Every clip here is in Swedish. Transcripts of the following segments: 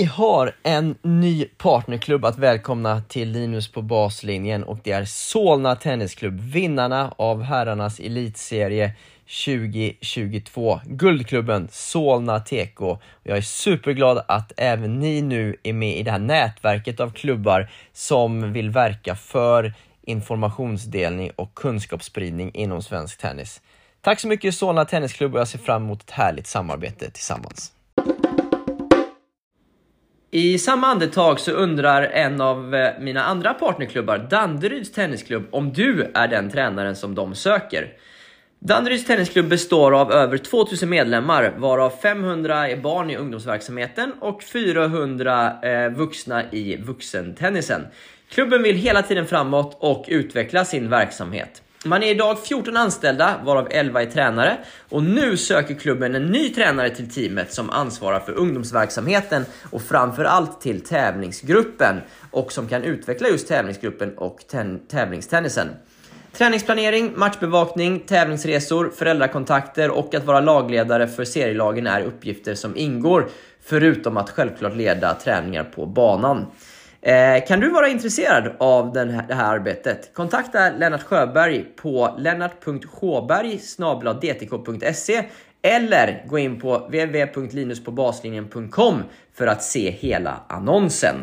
Vi har en ny partnerklubb att välkomna till Linus på baslinjen och det är Solna Tennisklubb, vinnarna av herrarnas elitserie 2022. Guldklubben Solna TK. Jag är superglad att även ni nu är med i det här nätverket av klubbar som vill verka för informationsdelning och kunskapsspridning inom svensk tennis. Tack så mycket Solna Tennisklubb och jag ser fram emot ett härligt samarbete tillsammans. I samma andetag så undrar en av eh, mina andra partnerklubbar, Danderyds Tennisklubb, om du är den tränaren som de söker. Danderyds Tennisklubb består av över 2000 medlemmar, varav 500 är barn i ungdomsverksamheten och 400 eh, vuxna i vuxentennisen. Klubben vill hela tiden framåt och utveckla sin verksamhet. Man är idag 14 anställda, varav 11 är tränare. Och nu söker klubben en ny tränare till teamet som ansvarar för ungdomsverksamheten och framförallt till tävlingsgruppen och som kan utveckla just tävlingsgruppen och tävlingstennisen. Träningsplanering, matchbevakning, tävlingsresor, föräldrakontakter och att vara lagledare för serielagen är uppgifter som ingår, förutom att självklart leda träningar på banan. Eh, kan du vara intresserad av den här, det här arbetet? Kontakta Lennart Sjöberg på lennart.sjöberg dtk.se eller gå in på www.linuspåbaslinjen.com för att se hela annonsen.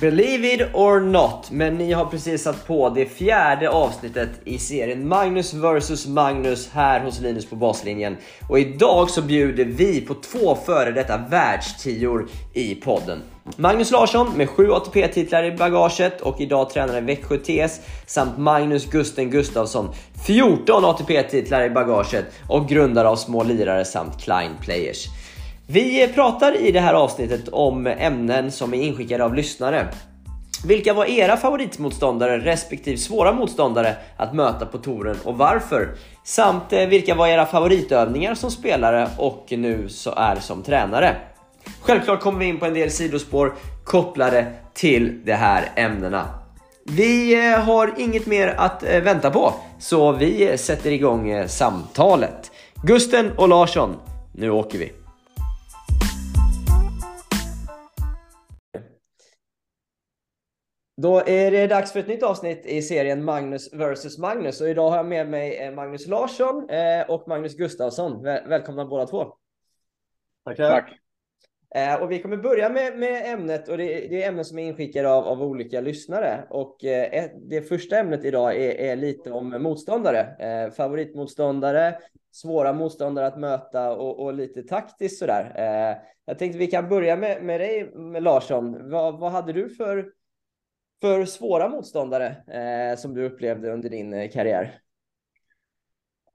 Believe it or not, men ni har precis satt på det fjärde avsnittet i serien Magnus vs Magnus här hos Linus på baslinjen. Och idag så bjuder vi på två före detta världstior i podden. Magnus Larsson med 7 ATP-titlar i bagaget och idag tränare Växjö TS samt Magnus Gusten Gustafsson 14 ATP-titlar i bagaget och grundare av Små Lirare samt Klein Players. Vi pratar i det här avsnittet om ämnen som är inskickade av lyssnare. Vilka var era favoritmotståndare respektive svåra motståndare att möta på touren och varför? Samt eh, vilka var era favoritövningar som spelare och nu så är som tränare? Självklart kommer vi in på en del sidospår kopplade till de här ämnena. Vi eh, har inget mer att eh, vänta på, så vi sätter igång samtalet. Gusten och Larsson, nu åker vi! Då är det dags för ett nytt avsnitt i serien Magnus vs Magnus och idag har jag med mig eh, Magnus Larsson eh, och Magnus Gustafsson. Välkomna båda två. Tackar. Tack. Eh, och vi kommer börja med, med ämnet och det, det är ämnen som är inskickade av, av olika lyssnare och det första ämnet idag är, är lite om motståndare. Favoritmotståndare, svåra motståndare att möta och, och lite taktiskt sådär. Jag tänkte vi kan börja med, med dig med Larsson. Vad, vad hade du för för svåra motståndare eh, som du upplevde under din eh, karriär?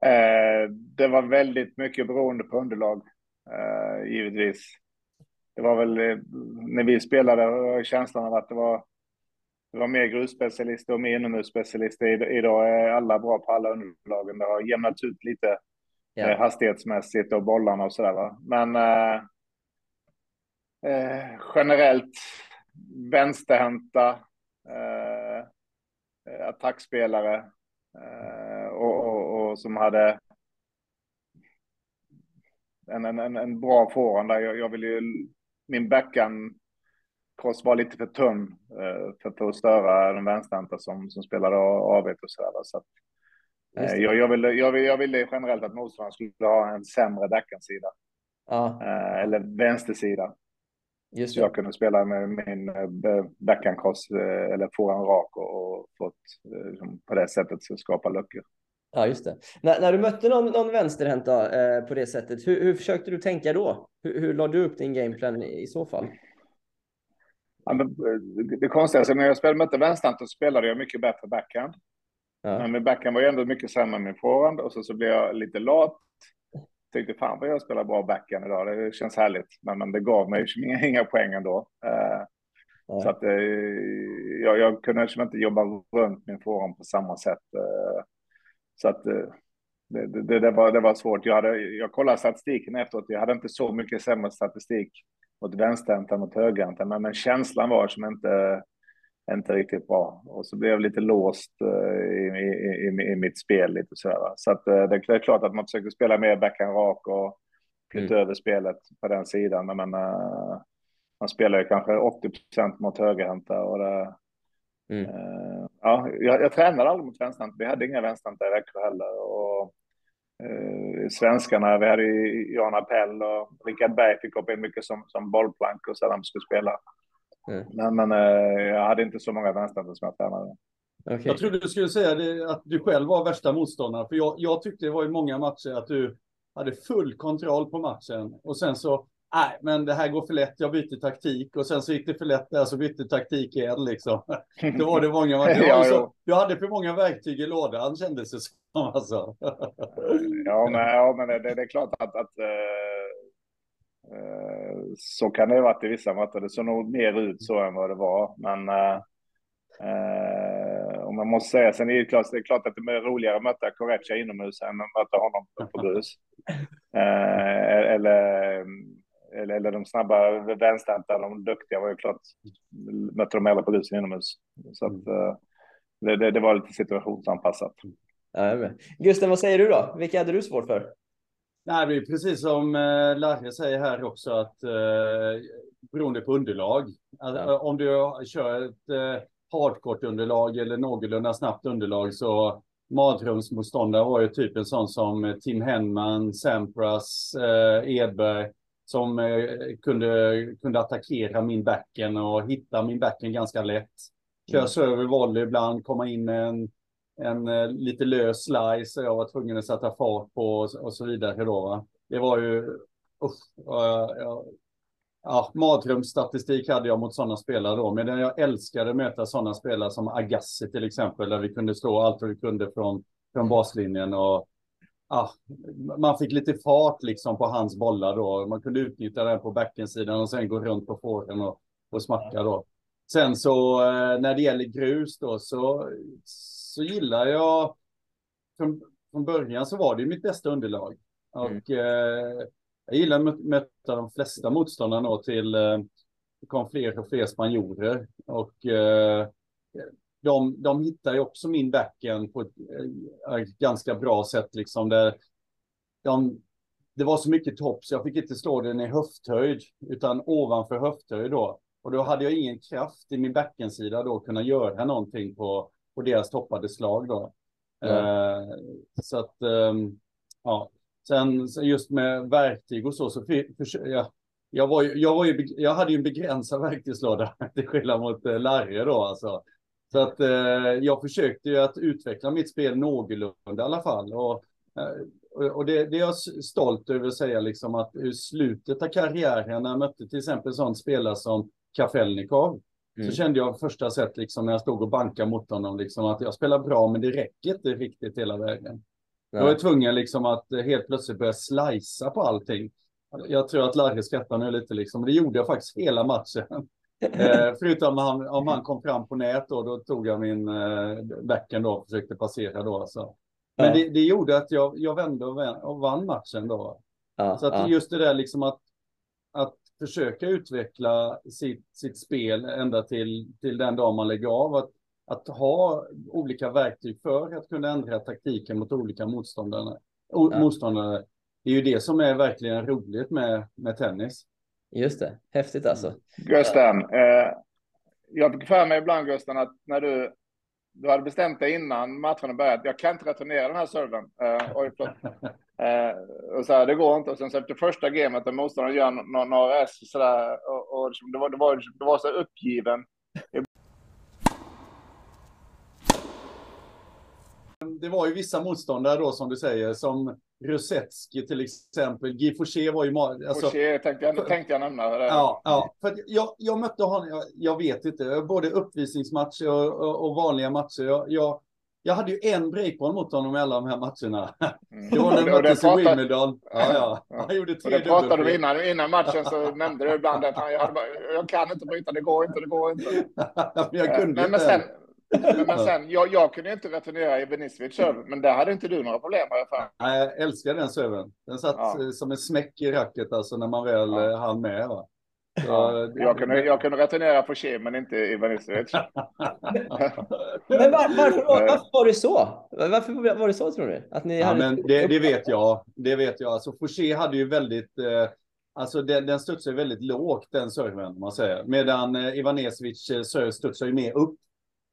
Eh, det var väldigt mycket beroende på underlag, eh, givetvis. Det var väl eh, när vi spelade känslan av att det var, det var mer grusspecialister och mer inomhusspecialister. Idag är alla bra på alla underlagen. Det har jämnat ut lite. Eh, hastighetsmässigt och bollarna och sådär. Men generellt vänsterhänta Eh, eh, attackspelare eh, och, och, och, som hade en, en, en bra forehand där. Jag, jag vill ju, min backhand cross var lite för tunn för, för att störa de vänsterhänta som, som spelade avigt och sådär. Så att, jag, jag, ville, jag, ville, jag ville generellt att motståndaren skulle ha en sämre backhandsida. Ja. Eller vänstersida. Just jag kunde spela med min eh, backhandcross eh, eller forehand rak och, och fått eh, liksom, på det sättet skapa luckor. Ja, just det. När, när du mötte någon, någon vänsterhänta eh, på det sättet, hur, hur försökte du tänka då? Hur, hur lade du upp din gameplan i, i så fall? Ja, men, det konstiga är att när jag spelade mötte vänsterhänt så spelade jag mycket bättre backhand. Ja. Men min backhand var ju ändå mycket sämre än min forehand och så, så blev jag lite lat tyckte fan vad jag spelar bra backhand idag. Det känns härligt. Men, men det gav mig inga, inga poäng ändå. Eh, så att eh, jag, jag kunde liksom inte jobba runt min forehand på samma sätt. Eh, så att eh, det, det, det, var, det var svårt. Jag, hade, jag kollade statistiken efteråt. Jag hade inte så mycket sämre statistik mot vänsterhänta mot högerhänta. Men, men känslan var som inte inte riktigt bra. Och så blev jag lite låst i, i, i, i mitt spel lite sådär. Så att det, det är klart att man försöker spela mer backhand rak och flytta mm. över spelet på den sidan. Men, men man spelar ju kanske 80 procent mot högerhänta och det, mm. uh, ja, jag, jag tränade aldrig mot vänsterhänta. Vi hade inga vänsterhänta i Växjö heller. Och, uh, svenskarna, vi hade Jan Appell och Rickard Berg fick upp in mycket som, som bollplank och sedan skulle spela. Mm. Men, men uh, jag hade inte så många vänsterhänta som jag tränade. Okay. Jag trodde du skulle säga det, att du själv var värsta motståndaren, för jag, jag tyckte det var i många matcher att du hade full kontroll på matchen och sen så nej, men det här går för lätt, jag byter taktik och sen så gick det för lätt där så bytte taktik igen liksom. Då var det många, du, ja, så, du hade för många verktyg i lådan kändes det som alltså. ja, men, ja, men det, det är klart att, att uh, uh, så kan det ha varit i vissa matcher. Det såg nog mer ut så än vad det var, men uh, om man måste säga, sen är det klart, det är klart att det är roligare att möta Correccia inomhus än att möta honom på grus. eller eller, eller de snabba vänsterhänta, de duktiga var ju klart, mötte de hela på grusen inomhus. Så att, mm. Eh, det, det, det, var lite situationsanpassat. Ja, Gusten, vad säger du då? Vilka hade du svårt för? Nej, det är precis som eh, Larre säger här också att eh, beroende på underlag. Ja. Om du kör ett eh, hardcourt-underlag eller någorlunda snabbt underlag så mardrömsmotståndare var ju typ en sån som Tim Henman, Sampras, eh, Edberg som eh, kunde, kunde attackera min backen och hitta min backen ganska lätt. Körs mm. över volley ibland, komma in med en, en eh, lite lös slice och jag var tvungen att sätta fart på och, och så vidare då. Va? Det var ju, usch, ja, ja, mardrömsstatistik hade jag mot sådana spelare då, men jag älskade att möta sådana spelare som Agassi till exempel, där vi kunde slå allt vad vi kunde från, från baslinjen och ah, man fick lite fart liksom på hans bollar då. Man kunde utnyttja den på backensidan och sen gå runt på fåren och, och smacka då. Sen så eh, när det gäller grus då så, så gillar jag från, från början så var det mitt bästa underlag. Och mm. eh, jag gillar att möta de flesta motståndarna då till eh, det kom fler och fler spanjorer. Och eh, de, de hittar ju också min backen på ett, ett eh, ganska bra sätt. Liksom, där de, det var så mycket topp så jag fick inte slå den i höfthöjd, utan ovanför höfthöjd då. Och då hade jag ingen kraft i min backensida då att kunna göra någonting på, på deras toppade slag då. Mm. Eh, så att, eh, ja. Sen just med verktyg och så, så för, för, jag, jag, var ju, jag, var ju, jag hade ju en begränsad verktygslåda till skillnad mot eh, Larry då alltså. Så att eh, jag försökte ju att utveckla mitt spel någorlunda i alla fall. Och, eh, och det, det är jag stolt över att säga liksom att i slutet av karriären när jag mötte till exempel sån spelare som Kafelnikov. Mm. Så kände jag första sätt liksom när jag stod och bankade mot honom liksom att jag spelar bra men det räcker inte riktigt hela vägen. Ja. Är jag tvungen liksom att helt plötsligt börja slicea på allting. Jag tror att Larry skrattar nu lite liksom. Det gjorde jag faktiskt hela matchen. Eh, förutom han, om han kom fram på nät då, då tog jag min eh, bäcken då och försökte passera då. Så. Men ja. det, det, gjorde att jag, jag vände och, vän, och vann matchen då. Ja, så att just det där liksom att, att försöka utveckla sitt, sitt spel ända till, till den dag man lägger av. Att, att ha olika verktyg för att kunna ändra taktiken mot olika motståndare. Ja. motståndare. Det är ju det som är verkligen roligt med, med tennis. Just det, häftigt alltså. Gusten, eh, jag fick för mig ibland Gusten att när du, du hade bestämt dig innan matchen börjat, jag kan inte returnera den här serven. Eh, oj, eh, och så här, det går inte. Och sen så efter första gamet, där motståndaren gör några, några S sådär, och, och det, var, det, var, det var så uppgiven. Det var ju vissa motståndare då som du säger som Rusetski till exempel. Guy Fouché var ju... Alltså, Fouché tänkte jag, tänkte jag nämna. Det. Ja, ja, för jag, jag mötte honom, jag, jag, vet inte, både uppvisningsmatcher och, och, och vanliga matcher. Jag, jag, jag hade ju en breakball mot honom i alla de här matcherna. Mm. Det var när vi möttes i Wimbledon. Ja, ja. Han gjorde tre Det pratade vi innan, innan matchen så nämnde du ibland att han, jag, jag kan inte bryta, det går inte, det går inte. men jag kunde men, men sen, men, men sen, jag, jag kunde inte returnera i Benisvic serve, men där hade inte du några problem med. För. Nej, jag älskar den serven. Den satt ja. som en smäck i racket alltså när man väl ja. Eh, hann med. Va? Ja, jag, kunde, jag kunde returnera Fouché, men inte Ivanisevic. men var, varför, varför var det så? Varför var det så, tror du? Att ni ja, hade... men det, det, vet jag. Det vet jag. Alltså, Fouché hade ju väldigt... Eh, alltså, den, den studsar väldigt lågt, den serven, man säger. Medan eh, Ivanisevic eh, serve studsar ju mer upp.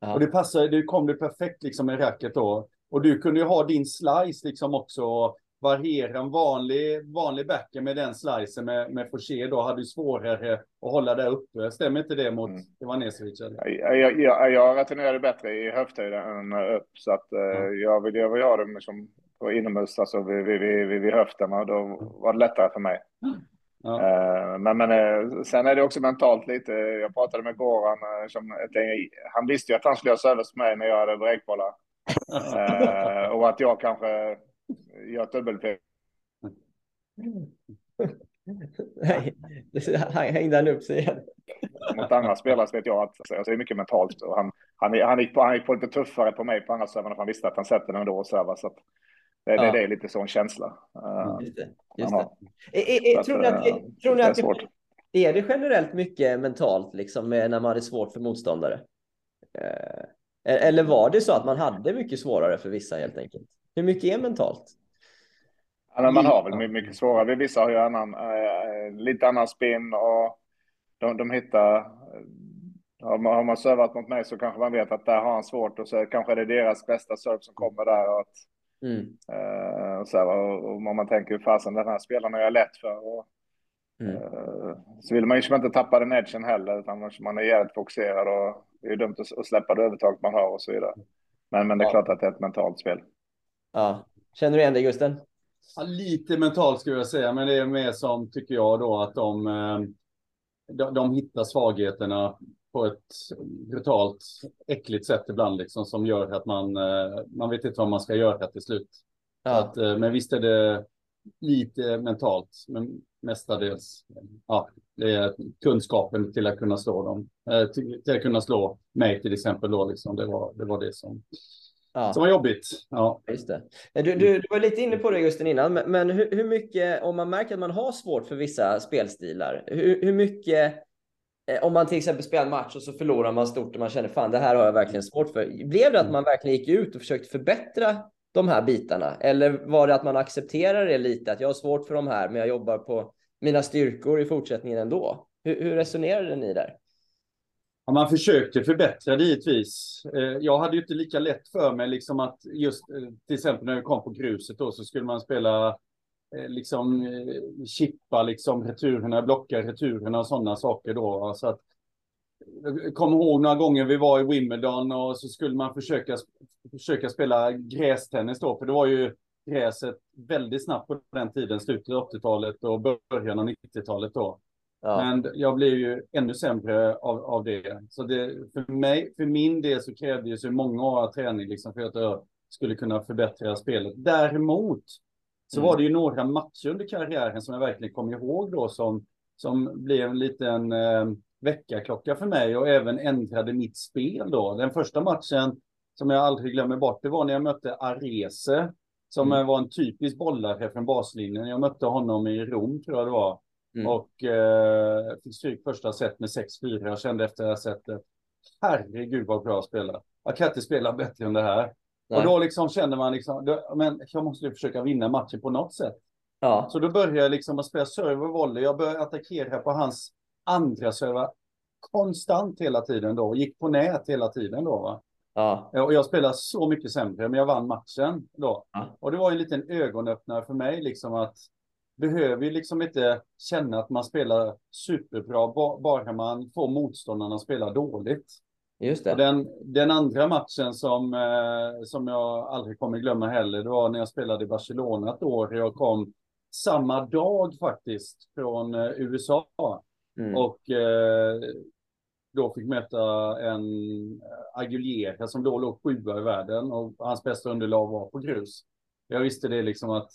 Aha. Och det passade, det kom det perfekt liksom med racket då. Och du kunde ju ha din slice liksom också variera en vanlig, vanlig backer med den slicen med, med Fouché då hade ju svårare att hålla där uppe. Stämmer inte det mot mm. Ivanesevic? Jag, jag, jag, jag returnerade bättre i höfthöjd än upp så att mm. jag, vill, jag vill ha dem som på inomhus, alltså vid, vid, vid, vid höften och då var det lättare för mig. Ja. Uh, men, men uh, sen är det också mentalt lite. Jag pratade med Goran, som, han visste ju att han skulle göra service med mig när jag hade bräkbollar. och att jag kanske gör dubbelfel. Nej, hängde han upp sig igen? Mot andra spelare så vet jag att alltså, det är mycket mentalt. Och han, han, han, gick på, han gick på lite tuffare på mig på andra servarna för han visste att han sätter den då och servar. Så att det, ja. det, det är lite sån känsla. Just det. Just det. Är, tror ni att, det, tror ni att det, är, är det generellt mycket mentalt liksom när man det svårt för motståndare? Eh, eller var det så att man hade mycket svårare för vissa helt enkelt? Hur mycket är mentalt? Ja, man har väl mycket svårare. Vissa har ju annan, äh, lite annan spin och de, de hittar... Har man, har man servat mot mig så kanske man vet att där har han svårt och så kanske det är deras bästa serve som kommer där. Och, att, mm. äh, och så här, och, och man tänker fasen den här spelaren är jag lätt för. Och, mm. så vill man ju inte tappa den edgen heller utan man är jävligt fokuserad och det är dumt att, att släppa det övertaget man har och så vidare. Men, men det är ja. klart att det är ett mentalt spel. Ja. Känner du igen det Gusten? Ja, lite mentalt skulle jag säga, men det är mer som, tycker jag då, att de, eh, de, de hittar svagheterna på ett brutalt äckligt sätt ibland, liksom, som gör att man, eh, man vet inte vad man ska göra till slut. Ja. Att, eh, men visst är det lite mentalt, men mestadels, ja, det är kunskapen till att kunna slå dem, till, till att kunna slå mig till exempel då, liksom, det var det, var det som Ja. Som var jobbigt. Ja. Just det. Du, du, du var lite inne på det Gusten innan, men, men hur, hur, mycket, om man märker att man har svårt för vissa spelstilar, hur, hur mycket, eh, om man till exempel spelar en match och så förlorar man stort och man känner fan det här har jag verkligen svårt för. Blev det att man verkligen gick ut och försökte förbättra de här bitarna? Eller var det att man accepterar det lite, att jag har svårt för de här, men jag jobbar på mina styrkor i fortsättningen ändå? Hur, hur resonerade ni där? Ja, man försökte förbättra det givetvis. Eh, jag hade ju inte lika lätt för mig liksom att just eh, till exempel när vi kom på gruset då så skulle man spela eh, liksom chippa liksom returerna, blocka returerna och sådana saker då. Så att, jag kommer ihåg några gånger vi var i Wimbledon och så skulle man försöka, försöka spela grästennis då, för det var ju gräset väldigt snabbt på den tiden, slutet av 80-talet och början av 90-talet då. Ja. Men jag blev ju ännu sämre av, av det. Så det, för mig, för min del så krävdes ju många år av träning liksom för att jag skulle kunna förbättra spelet. Däremot så mm. var det ju några matcher under karriären som jag verkligen kommer ihåg då som, som blev en liten eh, väckarklocka för mig och även ändrade mitt spel då. Den första matchen som jag aldrig glömmer bort, det var när jag mötte Arese som mm. var en typisk bollare från baslinjen. Jag mötte honom i Rom tror jag det var. Mm. Och eh, fick stryk första set med 6-4. Jag kände efter det här setet, herregud vad bra jag spelar. Jag kan inte spela bättre än det här. Nej. Och då liksom kände man liksom, då, men jag måste ju försöka vinna matchen på något sätt. Ja. Så då började jag liksom att spela serve och volley. Jag började attackera på hans andra server konstant hela tiden då. Gick på nät hela tiden då. Va? Ja. Och jag spelade så mycket sämre, men jag vann matchen då. Ja. Och det var en liten ögonöppnare för mig, liksom att behöver ju liksom inte känna att man spelar superbra bara man får motståndarna att spela dåligt. Just det. Den, den, andra matchen som, eh, som jag aldrig kommer glömma heller, det var när jag spelade i Barcelona ett år. Jag kom samma dag faktiskt från eh, USA. Mm. Och eh, då fick möta en Aguilera som då låg sjua i världen och hans bästa underlag var på grus. Jag visste det liksom att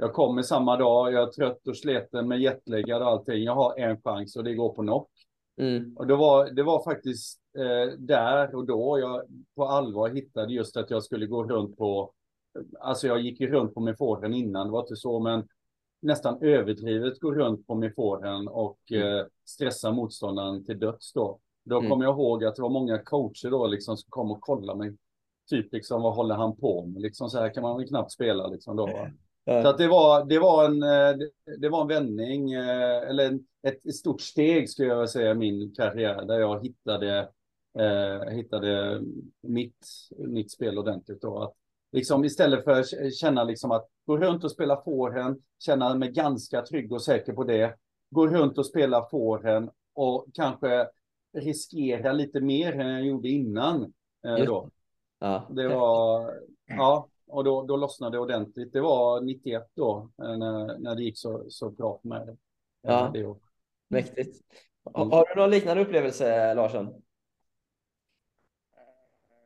jag kommer samma dag, jag är trött och sliten med jetlaggad och allting. Jag har en chans och det går på knock. Mm. Och det var, det var faktiskt eh, där och då jag på allvar hittade just att jag skulle gå runt på, alltså jag gick ju runt på min forehand innan, det var inte så, men nästan överdrivet gå runt på min forehand och mm. eh, stressa motståndaren till döds då. Då mm. kommer jag ihåg att det var många coacher då liksom som kom och kollade mig. Typ liksom, vad håller han på med? Liksom så här kan man väl knappt spela liksom då. Va? Så att det var, det var en, eh, det var en vändning, eh, eller ett stort steg skulle jag säga i min karriär, där jag hittade, eh, hittade mitt, mitt spel ordentligt. Då. Att liksom istället för att känna liksom att gå runt och spela forehand, känna mig ganska trygg och säker på det, gå runt och spela forehand och kanske riskera lite mer än jag gjorde innan. Eh, då. Ja. Det var, ja, och då, då lossnade det ordentligt. Det var 91 då, eh, när, när det gick så, så bra för mig. Eh, ja, det mäktigt. Mm. Har du någon liknande upplevelse, Larsson?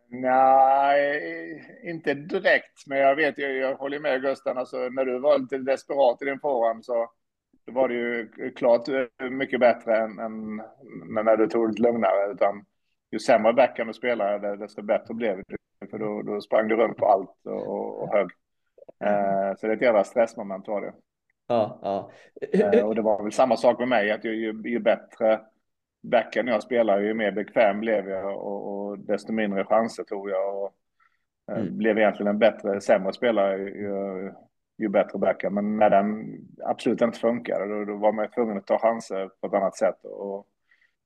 Nej, inte direkt, men jag vet, jag, jag håller med Gusten, alltså när du var lite desperat i din forehand så då var det ju klart mycket bättre än, än när du tog det lite lugnare, utan ju sämre backhand du spelade, desto bättre blev det, för då, då sprang du runt på allt och, och hög. Eh, så det är ett jävla stressmoment var det. Ja, ja. Eh, och det var väl samma sak med mig, att ju, ju, ju bättre backhand jag spelar, ju mer bekväm blev jag och, och desto mindre chanser tog jag. Och, eh, mm. Blev egentligen en bättre, sämre spelare ju, ju bättre backhand. Men när den absolut inte funkade, då, då var man tvungen att ta chanser på ett annat sätt och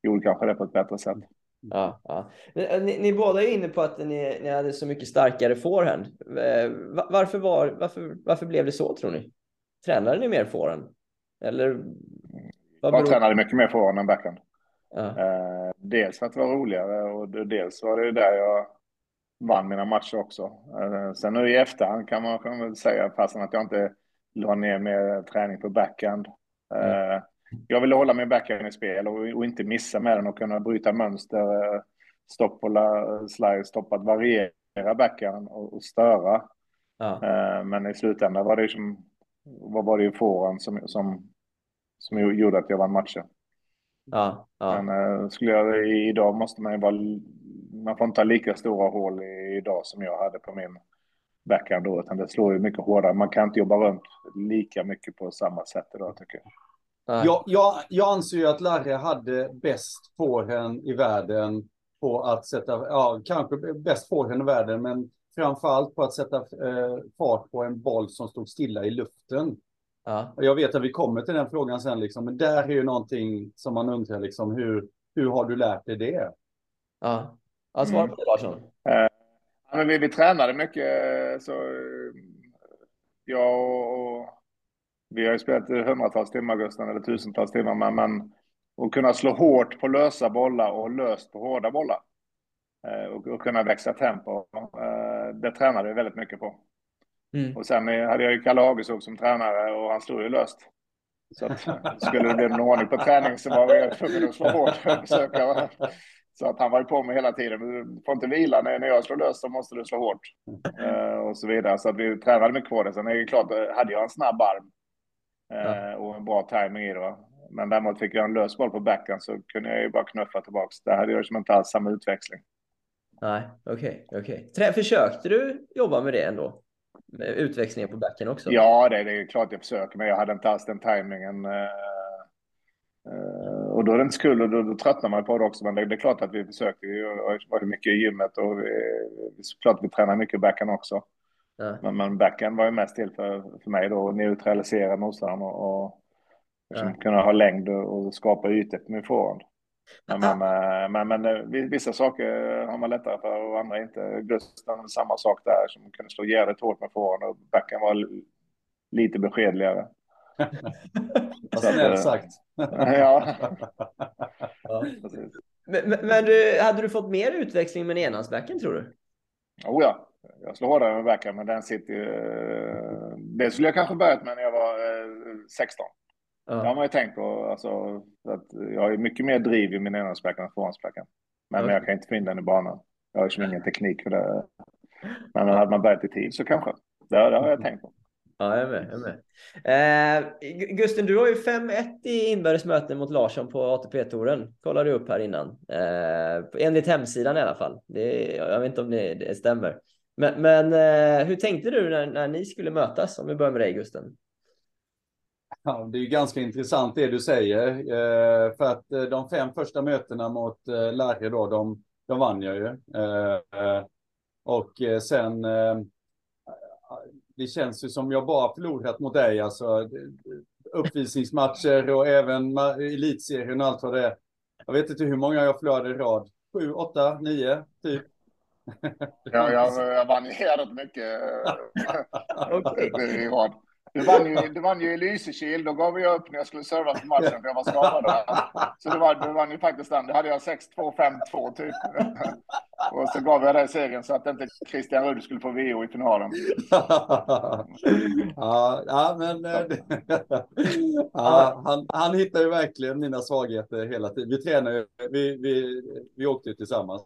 gjorde kanske det på ett bättre sätt. Ja, ja. Eh, ni, ni båda är inne på att ni, ni hade så mycket starkare forehand. Eh, varför, var, varför, varför blev det så tror ni? Tränade ni mer forehand? Eller? Jag tränade mycket mer forehand än backhand. Ja. Eh, dels för att det var roligare och dels var det där jag vann mina matcher också. Sen nu i efterhand kan man, kan man säga fastän att jag inte la ner mer träning på backhand. Mm. Jag ville hålla min backhand i spel och, och, inte missa med den och kunna bryta mönster, eh, stoppa, slide, stoppa, att variera backhand och, och störa. Ja. Men i slutändan var det som, vad var det ju fåren som, som, som gjorde att jag vann matchen. Ja, ja. Men skulle jag, idag måste man ju vara man får inte ha lika stora hål idag som jag hade på min backhand då, utan det slår ju mycket hårdare. Man kan inte jobba runt lika mycket på samma sätt idag tycker jag. Jag, jag, jag anser ju att Larre hade bäst forehand i världen på att sätta, ja, kanske bäst forehand i världen, men framförallt på att sätta eh, fart på en boll som stod stilla i luften. Ja. Jag vet att vi kommer till den frågan sen, liksom, men där är ju någonting som man undrar, liksom, hur, hur har du lärt dig det? Ja. Ja, svara på det Larsson. Uh, ja, men vi, vi tränade mycket, så jag och, vi har ju spelat hundratals timmar Gusten, eller tusentals timmar, men, men att kunna slå hårt på lösa bollar och löst på hårda bollar. Uh, och, och, kunna växa tempo. Uh, det tränade vi väldigt mycket på. Mm. Och sen hade jag ju Kalle Hageskog som tränare och han slog ju löst. Så att, skulle det bli någon ordning på träning så var vi tvungna att slå hårt. Så att han var ju på mig hela tiden. Du får inte vila när, när jag slår löst så måste du slå hårt. Uh, och så vidare. Så att vi tränade mycket på det. Sen är det klart, eh, hade jag en snabb arm ja. och en bra timing i det. Men däremot fick jag en lös boll på backen så kunde jag ju bara knuffa tillbaks. Där hade jag liksom inte alls samma utväxling. Nej, okej, okay. Okay. Försökte du jobba med det ändå? Med utväxlingen på backen också? Ja, det, det är klart jag försöker, men jag hade inte alls den tajmingen. Uh, och då är det inte kul och då, då tröttnar man på det också. Men det, det är klart att vi försökte. Vi var mycket i gymmet och vi, såklart vi tränar mycket backhand också. Ja. Men, men backhand var ju mest till för, för mig då, att neutralisera motståndaren och, och liksom ja. kunna ha längd och, och skapa ytor på min forehand. Men, men, eh, men, men, eh, vissa saker har man lättare för och andra inte. Gusten, samma sak där, som kunde slå jävligt hårt med forehand och backhand var lite beskedligare. Vad snällt sagt. ja. ja. Men, men du, hade du fått mer utväxling med enhandsbacken tror du? Oh ja, jag slår hårdare med backen, men den sitter ju... Det skulle jag kanske börjat med när jag var 16. Ja. Det har man ju tänkt på. Alltså, att jag har ju mycket mer driv i min enhandsback än tvåhandsbacken. Men ja. jag kan inte få in den i banan. Jag har ju ingen teknik för det. Men hade man börjat i tid så kanske. Det, det har jag tänkt på. Ja, jag är med. Jag är med. Eh, Gusten, du har ju 5-1 i inbördes möten mot Larsson på ATP-touren. Kollade du upp här innan. Eh, enligt hemsidan i alla fall. Det, jag vet inte om det, det stämmer. Men, men eh, hur tänkte du när, när ni skulle mötas? Om vi börjar med dig, Gusten. Ja, det är ganska intressant det du säger. Eh, för att eh, de fem första mötena mot eh, Larre då, de, de vann jag ju. Eh, eh, och eh, sen, det känns ju som jag bara förlorat mot dig, alltså uppvisningsmatcher och även elitserien och allt vad det är. Jag vet inte hur många jag förlorade i rad. Sju, åtta, nio, typ. Ja, jag, jag vann jävligt mycket i rad. Du vann ju, du vann ju i Lysekil, då gav jag upp när jag skulle serva för matchen för jag var skadad. Så du vann, du vann ju faktiskt den. Då hade jag 6-2, 5-2 typ. Och så gav jag dig segern så att inte Christian Rudd skulle få VO i finalen. ja, ja, men eh, ja, han, han hittar ju verkligen mina svagheter hela tiden. Vi tränar ju, vi, vi, vi åkte ju tillsammans.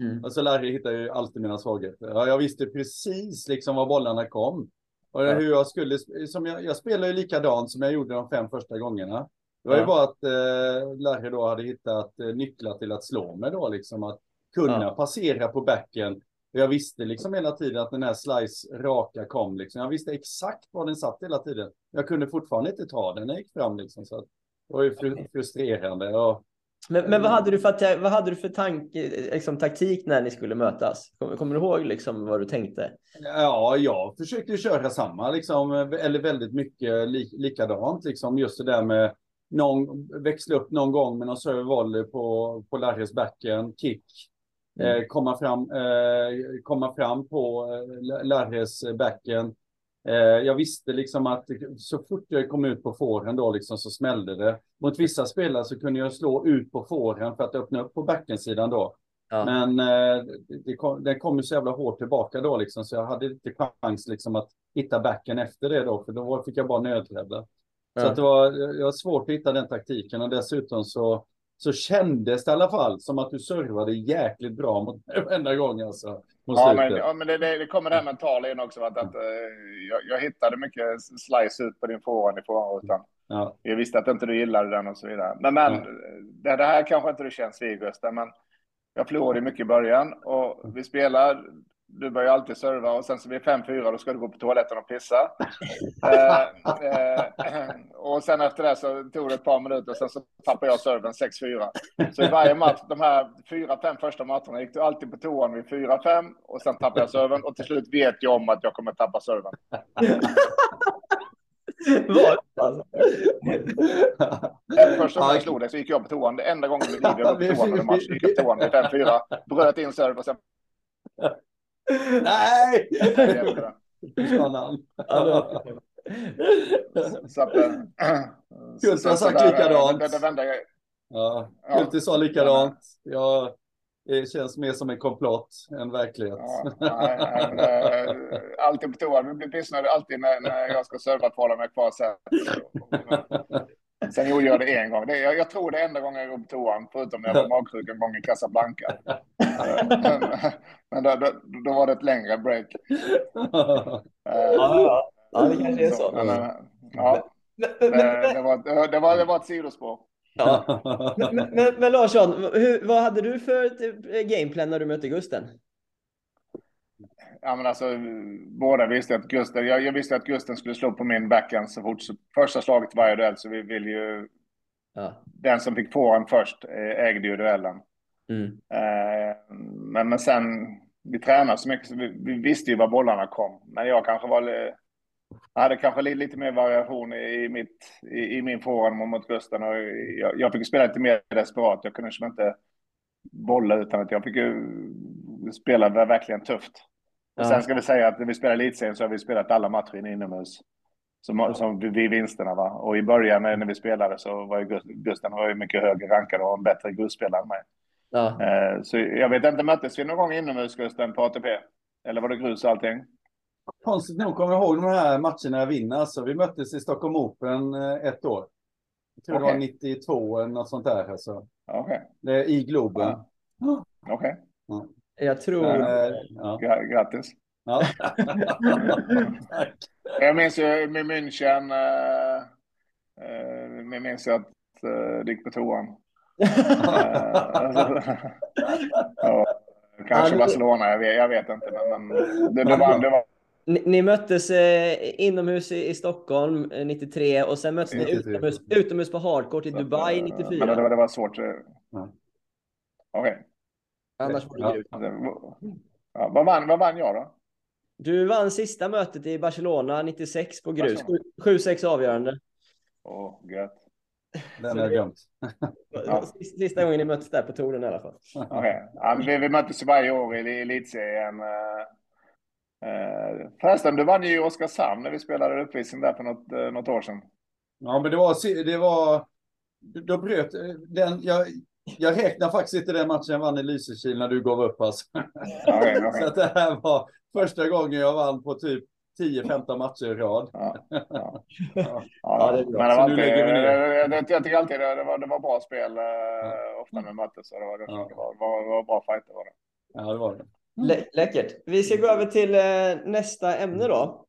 Mm. Och så Larry hittar ju alltid mina svagheter. Ja, jag visste precis liksom var bollarna kom. Och ja. hur jag skulle, som jag, jag spelar ju likadant som jag gjorde de fem första gångerna. Det var ju bara att eh, Larry då hade hittat eh, nycklar till att slå mig då, liksom att kunna passera på backen. Jag visste liksom hela tiden att den här slice raka kom liksom. Jag visste exakt var den satt hela tiden. Jag kunde fortfarande inte ta den när jag gick fram liksom. Så det var ju frustrerande. Och, men, men vad hade du för, vad hade du för tank, liksom, taktik när ni skulle mötas? Kommer, kommer du ihåg liksom, vad du tänkte? Ja, jag försökte köra samma, liksom, eller väldigt mycket li, likadant. Liksom, just det där med någon, växla upp någon gång med någon serve på, på Larrys backen, kick. Mm. Eh, komma, fram, eh, komma fram på eh, Larrys backen jag visste liksom att så fort jag kom ut på fåren då liksom så smällde det. Mot vissa spelare så kunde jag slå ut på fåren för att öppna upp på backensidan då. Ja. Men eh, det kom, den kom ju så jävla hårt tillbaka då liksom så jag hade inte chans liksom att hitta backen efter det då för då fick jag bara nödrädda. Ja. Så att det var, jag var svårt att hitta den taktiken och dessutom så så kändes det i alla fall som att du servade jäkligt bra mot varenda gång alltså. Ja men, ja, men det, det, det kommer det här mentala in också. Att, att uh, jag, jag, hittade mycket slice ut på din forehand i forehandrutan. Ja. Jag visste att inte du gillade den och så vidare. Men, men ja. det, det, här kanske inte du känns vid, Gustav, men jag förlorade mycket i början och vi spelar du börjar alltid serva och sen så blir det 5-4 då ska du gå på toaletten och pissa. eh, eh, och sen efter det så tog det ett par minuter och sen så tappade jag serven 6-4. Så i varje match, de här 4-5 första matcherna gick du alltid på toan vid 4-5 och sen tappade jag serven och till slut vet jag om att jag kommer tappa serven. Vad? Första gången jag slog dig så gick jag på toan. Det enda gången i mitt liv jag var på toan under match gick jag på toan vid 5-4, bröt in serve och sen Nej! Kulte har sagt likadant. Ja, Kulte sa likadant. Ja, det känns mer som en komplott än verklighet. Ja, nej, nej, alltid på toa. Vi blir pissnödiga alltid när, när jag ska serva att hålla mig kvar sen. Sen gjorde jag det en gång. Det, jag, jag tror det är enda gången jag går på toan, förutom när jag var magsjuk en gång i Casablanca. men men då, då, då, var det ett längre break. ja, ja. ja, det kanske är så. Men, ja. Men, men, det, var, det, var, det var ett sidospår. Ja. men, men, men Larsson, hur, vad hade du för gameplan när du mötte Gusten? Ja, men alltså, båda visste att Gusten, jag, jag, visste att Gusten skulle slå på min backhand så fort. Så första slaget varje duell så vi vill ju... Ja. Den som fick den först eh, ägde ju duellen. Mm. Eh, men, men sen, vi tränade så mycket så vi, vi, visste ju var bollarna kom. Men jag kanske var... Jag hade kanske lite, lite mer variation i, mitt, i, i min forehand mot Gusten och jag, jag fick spela lite mer desperat. Jag kunde liksom inte bolla utan att jag fick ju spela verkligen tufft. Och ja. sen ska vi säga att när vi spelar elitserien så har vi spelat alla matcher inomhus. Som, ja. som vid vinsterna va. Och i början när vi spelade så var ju Gusten var ju mycket högre rankad och en bättre grusspelare än mig. Ja. Eh, så jag vet inte, möttes vi någon gång inomhus Gusten på ATP? Eller var det grus och allting? Konstigt nog kommer jag ihåg de här matcherna jag vinner. Alltså, vi möttes i Stockholm Open eh, ett år. Jag tror okay. det var 92 eller något sånt där. Alltså. Okay. Det I Globen. Ja. Okej. Okay. Ja. Jag tror... Äh, ja. Grattis. Ja. jag minns ju med München. Äh, äh, jag minns att äh, det gick på toan. alltså, ja, kanske Barcelona, jag vet, jag vet inte. Men, men det, det, var, det, var, Ni, ni möttes eh, inomhus i, i, Stockholm 93 och sen möttes 93. ni utomhus, utomhus på hardcourt i Dubai 94. Men det, det var svårt. Ja. Okej. Okay. Annars var det ja. ja, vad, vann, vad vann jag då? Du vann sista mötet i Barcelona 96 på grus. 7-6 avgörande. Åh, oh, gött. Den är glömt. ja. Sista gången ni möttes där på touren i alla fall. Okay. Ja, vi, vi möttes varje år i elitserien. Uh, förresten, du vann ju i Oskarshamn när vi spelade uppvisning där för något, uh, något år sedan. Ja, men det var, det var, då bröt den, jag, jag räknar faktiskt inte den matchen jag vann i Lysekil när du gav upp alltså. Okay, okay. Så det här var första gången jag vann på typ 10-15 matcher i rad. Ja, ja. ja. ja det är bra. Men det var alltid, jag, jag, jag tycker alltid det, var, det var bra spel eh, ofta med möten. Så det var, det, var, var, var bra fighter var det. Ja, det var det. Lä läckert. Vi ska gå över till eh, nästa ämne då.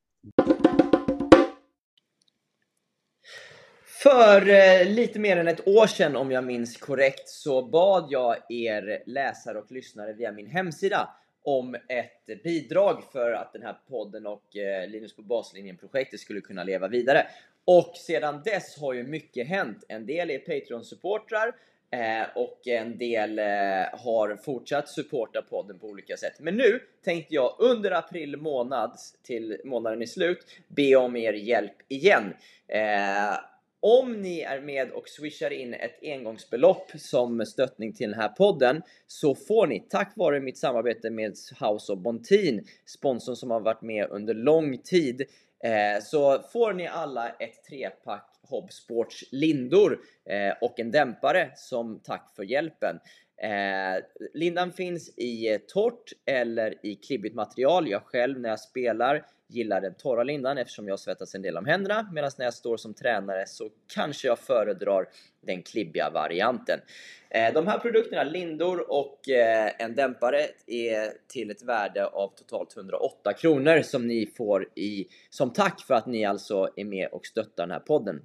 För eh, lite mer än ett år sedan, om jag minns korrekt, så bad jag er läsare och lyssnare via min hemsida om ett bidrag för att den här podden och eh, Linus på baslinjen-projektet skulle kunna leva vidare. Och sedan dess har ju mycket hänt. En del är Patreon-supportrar eh, och en del eh, har fortsatt supporta podden på olika sätt. Men nu tänkte jag under april månad till månaden är slut be om er hjälp igen. Eh, om ni är med och swishar in ett engångsbelopp som stöttning till den här podden så får ni, tack vare mitt samarbete med House of Bontin, sponsorn som har varit med under lång tid, eh, så får ni alla ett trepack Hobsports lindor eh, och en dämpare som tack för hjälpen. Eh, lindan finns i torrt eller i klibbigt material. Jag själv när jag spelar gillar den torra lindan eftersom jag svettas en del om händerna medan när jag står som tränare så kanske jag föredrar den klibbiga varianten. Eh, de här produkterna, lindor och eh, en dämpare, är till ett värde av totalt 108 kronor som ni får i, som tack för att ni alltså är med och stöttar den här podden.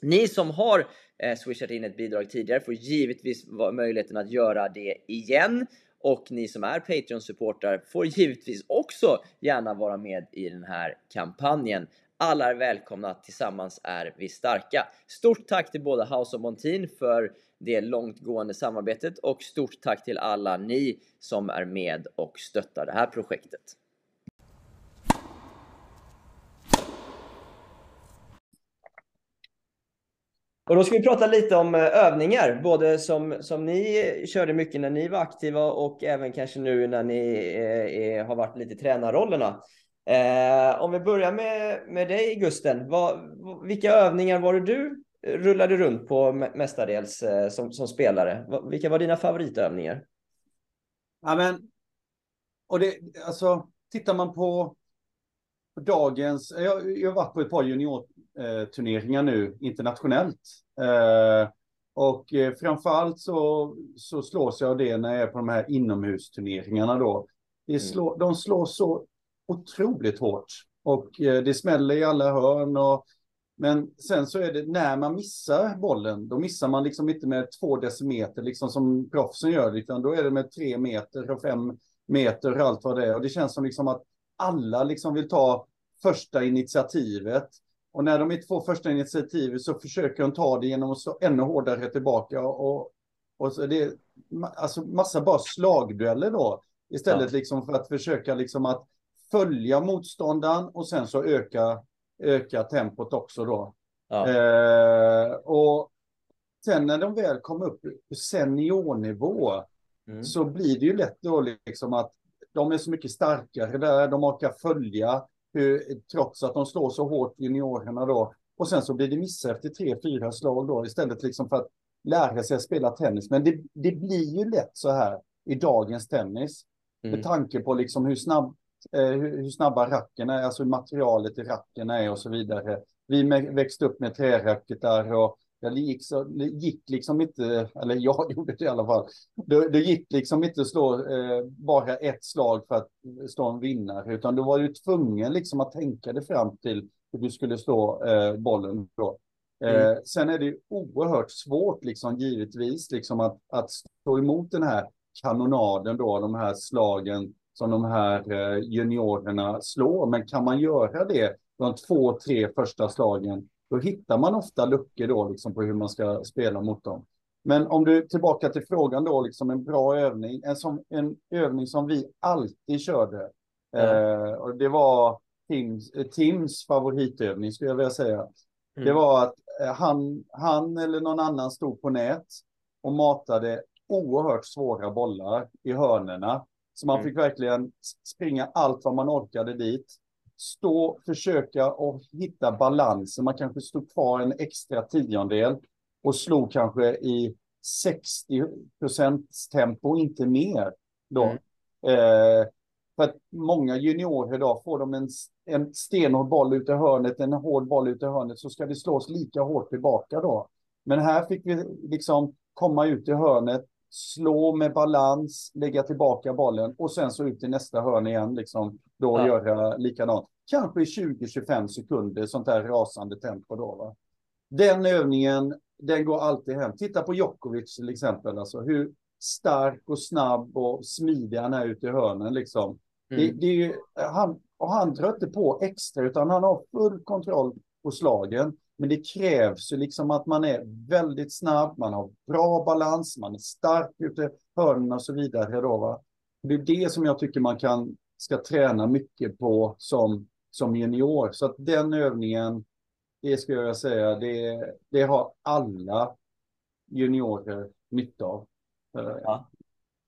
Ni som har eh, swishat in ett bidrag tidigare får givetvis möjligheten att göra det igen och ni som är Patreon-supportrar får givetvis också gärna vara med i den här kampanjen. Alla är välkomna, tillsammans är vi starka. Stort tack till både House of Montin för det långtgående samarbetet och stort tack till alla ni som är med och stöttar det här projektet. Och då ska vi prata lite om eh, övningar, både som, som ni körde mycket när ni var aktiva och även kanske nu när ni eh, är, har varit lite i tränarrollerna. Eh, om vi börjar med, med dig Gusten, vad, vilka övningar var det du rullade runt på mestadels eh, som, som spelare? Vilka var dina favoritövningar? Ja, men, och det, alltså, tittar man på dagens, jag, jag har varit på ett par junior juniorturneringar nu internationellt. Eh, och eh, framförallt så, så slås jag av det när jag är på de här inomhusturneringarna då. Det slår, mm. De slår så otroligt hårt och eh, det smäller i alla hörn. Och, men sen så är det när man missar bollen, då missar man liksom inte med två decimeter liksom som proffsen gör, utan då är det med tre meter och fem meter och allt vad det är. Och det känns som liksom att alla liksom vill ta första initiativet. Och när de inte får första initiativet så försöker de ta det genom att slå ännu hårdare tillbaka. Och, och så det är alltså massa bara slagdueller då. Istället ja. liksom för att försöka liksom att följa motståndaren och sen så öka, öka tempot också då. Ja. Eh, och sen när de väl kom upp på seniornivå mm. så blir det ju lätt då liksom att de är så mycket starkare där, de orkar följa, hur, trots att de slår så hårt juniorerna då. Och sen så blir det missar efter tre, fyra slag då, istället liksom för att lära sig att spela tennis. Men det, det blir ju lätt så här i dagens tennis. Mm. Med tanke på liksom hur, snabb, eh, hur, hur, snabba racken är, alltså hur materialet i racken är och så vidare. Vi växte upp med träracketar och jag gick, så, gick liksom inte, eller jag gjorde det i alla fall. Det, det gick liksom inte att slå eh, bara ett slag för att slå en vinnare, utan du var ju tvungen liksom att tänka dig fram till hur du skulle slå eh, bollen då. Eh, mm. Sen är det ju oerhört svårt, liksom, givetvis, liksom, att, att stå emot den här kanonaden då, de här slagen som de här eh, juniorerna slår. Men kan man göra det de två, tre första slagen, då hittar man ofta luckor då liksom på hur man ska spela mot dem. Men om du tillbaka till frågan då, liksom en bra övning, en, som, en övning som vi alltid körde. Mm. Eh, och det var Tims, eh, Tims favoritövning skulle jag vilja säga. Mm. Det var att eh, han, han eller någon annan stod på nät och matade oerhört svåra bollar i hörnerna. Så man mm. fick verkligen springa allt vad man orkade dit. Stå, försöka och hitta balansen. Man kanske stod kvar en extra tiondel och slog kanske i 60 procents tempo, inte mer. Då. Mm. Eh, för att många juniorer idag får de en, en stenhård boll ut i hörnet, en hård boll ut i hörnet, så ska det slås lika hårt tillbaka då. Men här fick vi liksom komma ut i hörnet, slå med balans, lägga tillbaka bollen och sen så ut i nästa hörn igen, liksom då ja. göra likadant. Kanske 20-25 sekunder, sånt där rasande tempo då. Va? Den övningen den går alltid hem. Titta på Djokovic till exempel, alltså hur stark och snabb och smidig han är ute i hörnen liksom. Mm. Det, det, ju, han, och han drar inte på extra, utan han har full kontroll på slagen. Men det krävs ju liksom att man är väldigt snabb, man har bra balans, man är stark ute i hörnen och så vidare. Då, va? Det är det som jag tycker man kan, ska träna mycket på som, som junior. Så att den övningen det skulle jag säga, det, det har alla juniorer nytta av. Eh, ja.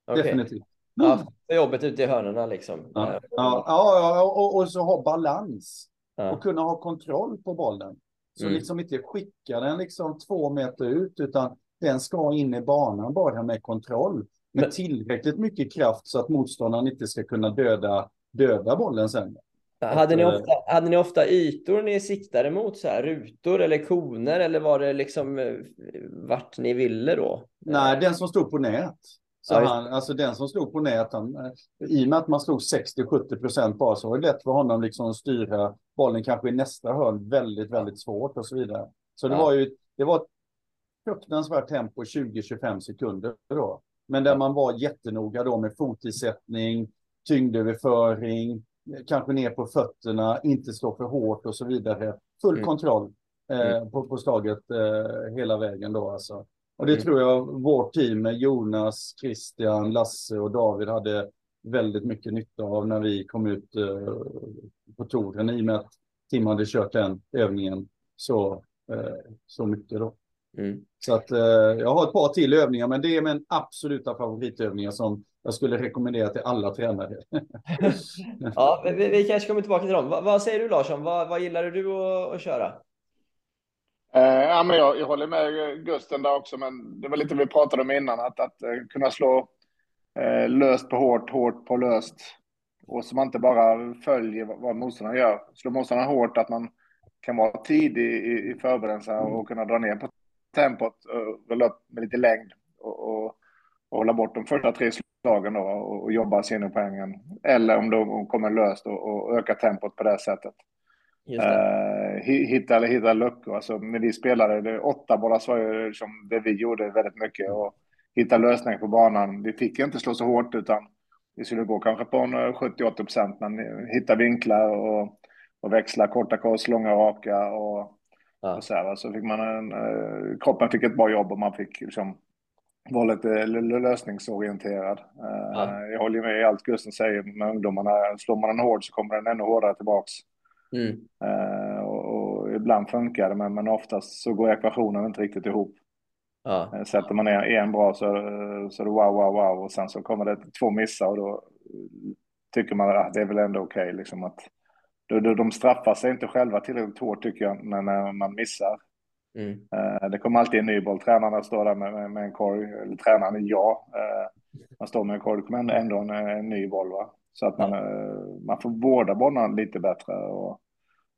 Okay. Definitivt. Ja, jobbet ute i hörnorna liksom. Ja, ja, ja och, och, så ha balans. Ja. Och kunna ha kontroll på bollen. Så mm. liksom inte skicka den liksom två meter ut, utan den ska in i banan bara med kontroll. Med Men... tillräckligt mycket kraft så att motståndaren inte ska kunna döda, döda bollen sen. Hade ni, ofta, hade ni ofta ytor ni siktade mot, så här, rutor eller koner, eller var det liksom eh, vart ni ville då? Nej, den som stod på nät. Så ja, han, alltså den som stod på nät, han, eh, i och med att man slog 60-70 procent bara så var det lätt för honom liksom att styra bollen kanske i nästa hörn väldigt, väldigt svårt och så vidare. Så det ja. var ju, det var ett fruktansvärt tempo 20-25 sekunder då. Men där man var jättenoga då med fotisättning, tyngdöverföring, kanske ner på fötterna, inte slå för hårt och så vidare. Full mm. kontroll eh, mm. på, på slaget eh, hela vägen då alltså. Och det mm. tror jag vårt team med Jonas, Christian, Lasse och David hade väldigt mycket nytta av när vi kom ut eh, på touren i och med att Tim hade kört den övningen så, eh, så mycket då. Mm. Så att eh, jag har ett par till övningar, men det är min absoluta favoritövningar som jag skulle rekommendera till alla tränare. ja, vi, vi, kanske kommer tillbaka till dem. Va, vad säger du Larsson? Vad, vad gillar du att, att köra? Eh, ja, men jag, jag håller med Gusten där också, men det var lite vi pratade om innan, att, att uh, kunna slå uh, löst på hårt, hårt på löst. Och så man inte bara följer vad, vad motståndaren gör. Slå motståndaren hårt, att man kan vara tidig i, i förberedelsen och kunna dra ner på tempot, och rulla upp med lite längd och, och, och hålla bort de första tre slagen då och, och jobba seniorpoängen. Eller om de kommer löst och, och öka tempot på det sättet. Uh, hitta, hitta luckor. Alltså, när vi spelade, det, åtta bollar var ju liksom det vi gjorde väldigt mycket. Och hitta lösningar på banan. Vi fick inte slå så hårt utan vi skulle gå kanske på 70-80 procent. Men hitta vinklar och, och växla korta kors, långa raka och, ja. och så här. Så fick man en, kroppen fick ett bra jobb och man fick liksom vara lite lösningsorienterad. Eh, ja. Jag håller med i allt Gusten säger med ungdomarna. Slår man den hård så kommer den ännu hårdare tillbaks. Mm. Uh, och, och, ibland funkar det, men, men oftast så går ekvationen inte riktigt ihop. Ja. Uh, sätter man ner en bra så, så är det wow, wow, wow och sen så kommer det två missar och då tycker man att det är väl ändå okej okay, liksom att då, då, de straffar sig inte själva tillräckligt hårt tycker jag när, när man missar. Mm. Uh, det kommer alltid en ny boll. Tränarna står där med, med, med en korg, eller tränaren ja. Uh, man står med en korg, det kommer ändå en, en ny boll. Va? Så att man, uh, man får vårda bollen lite bättre och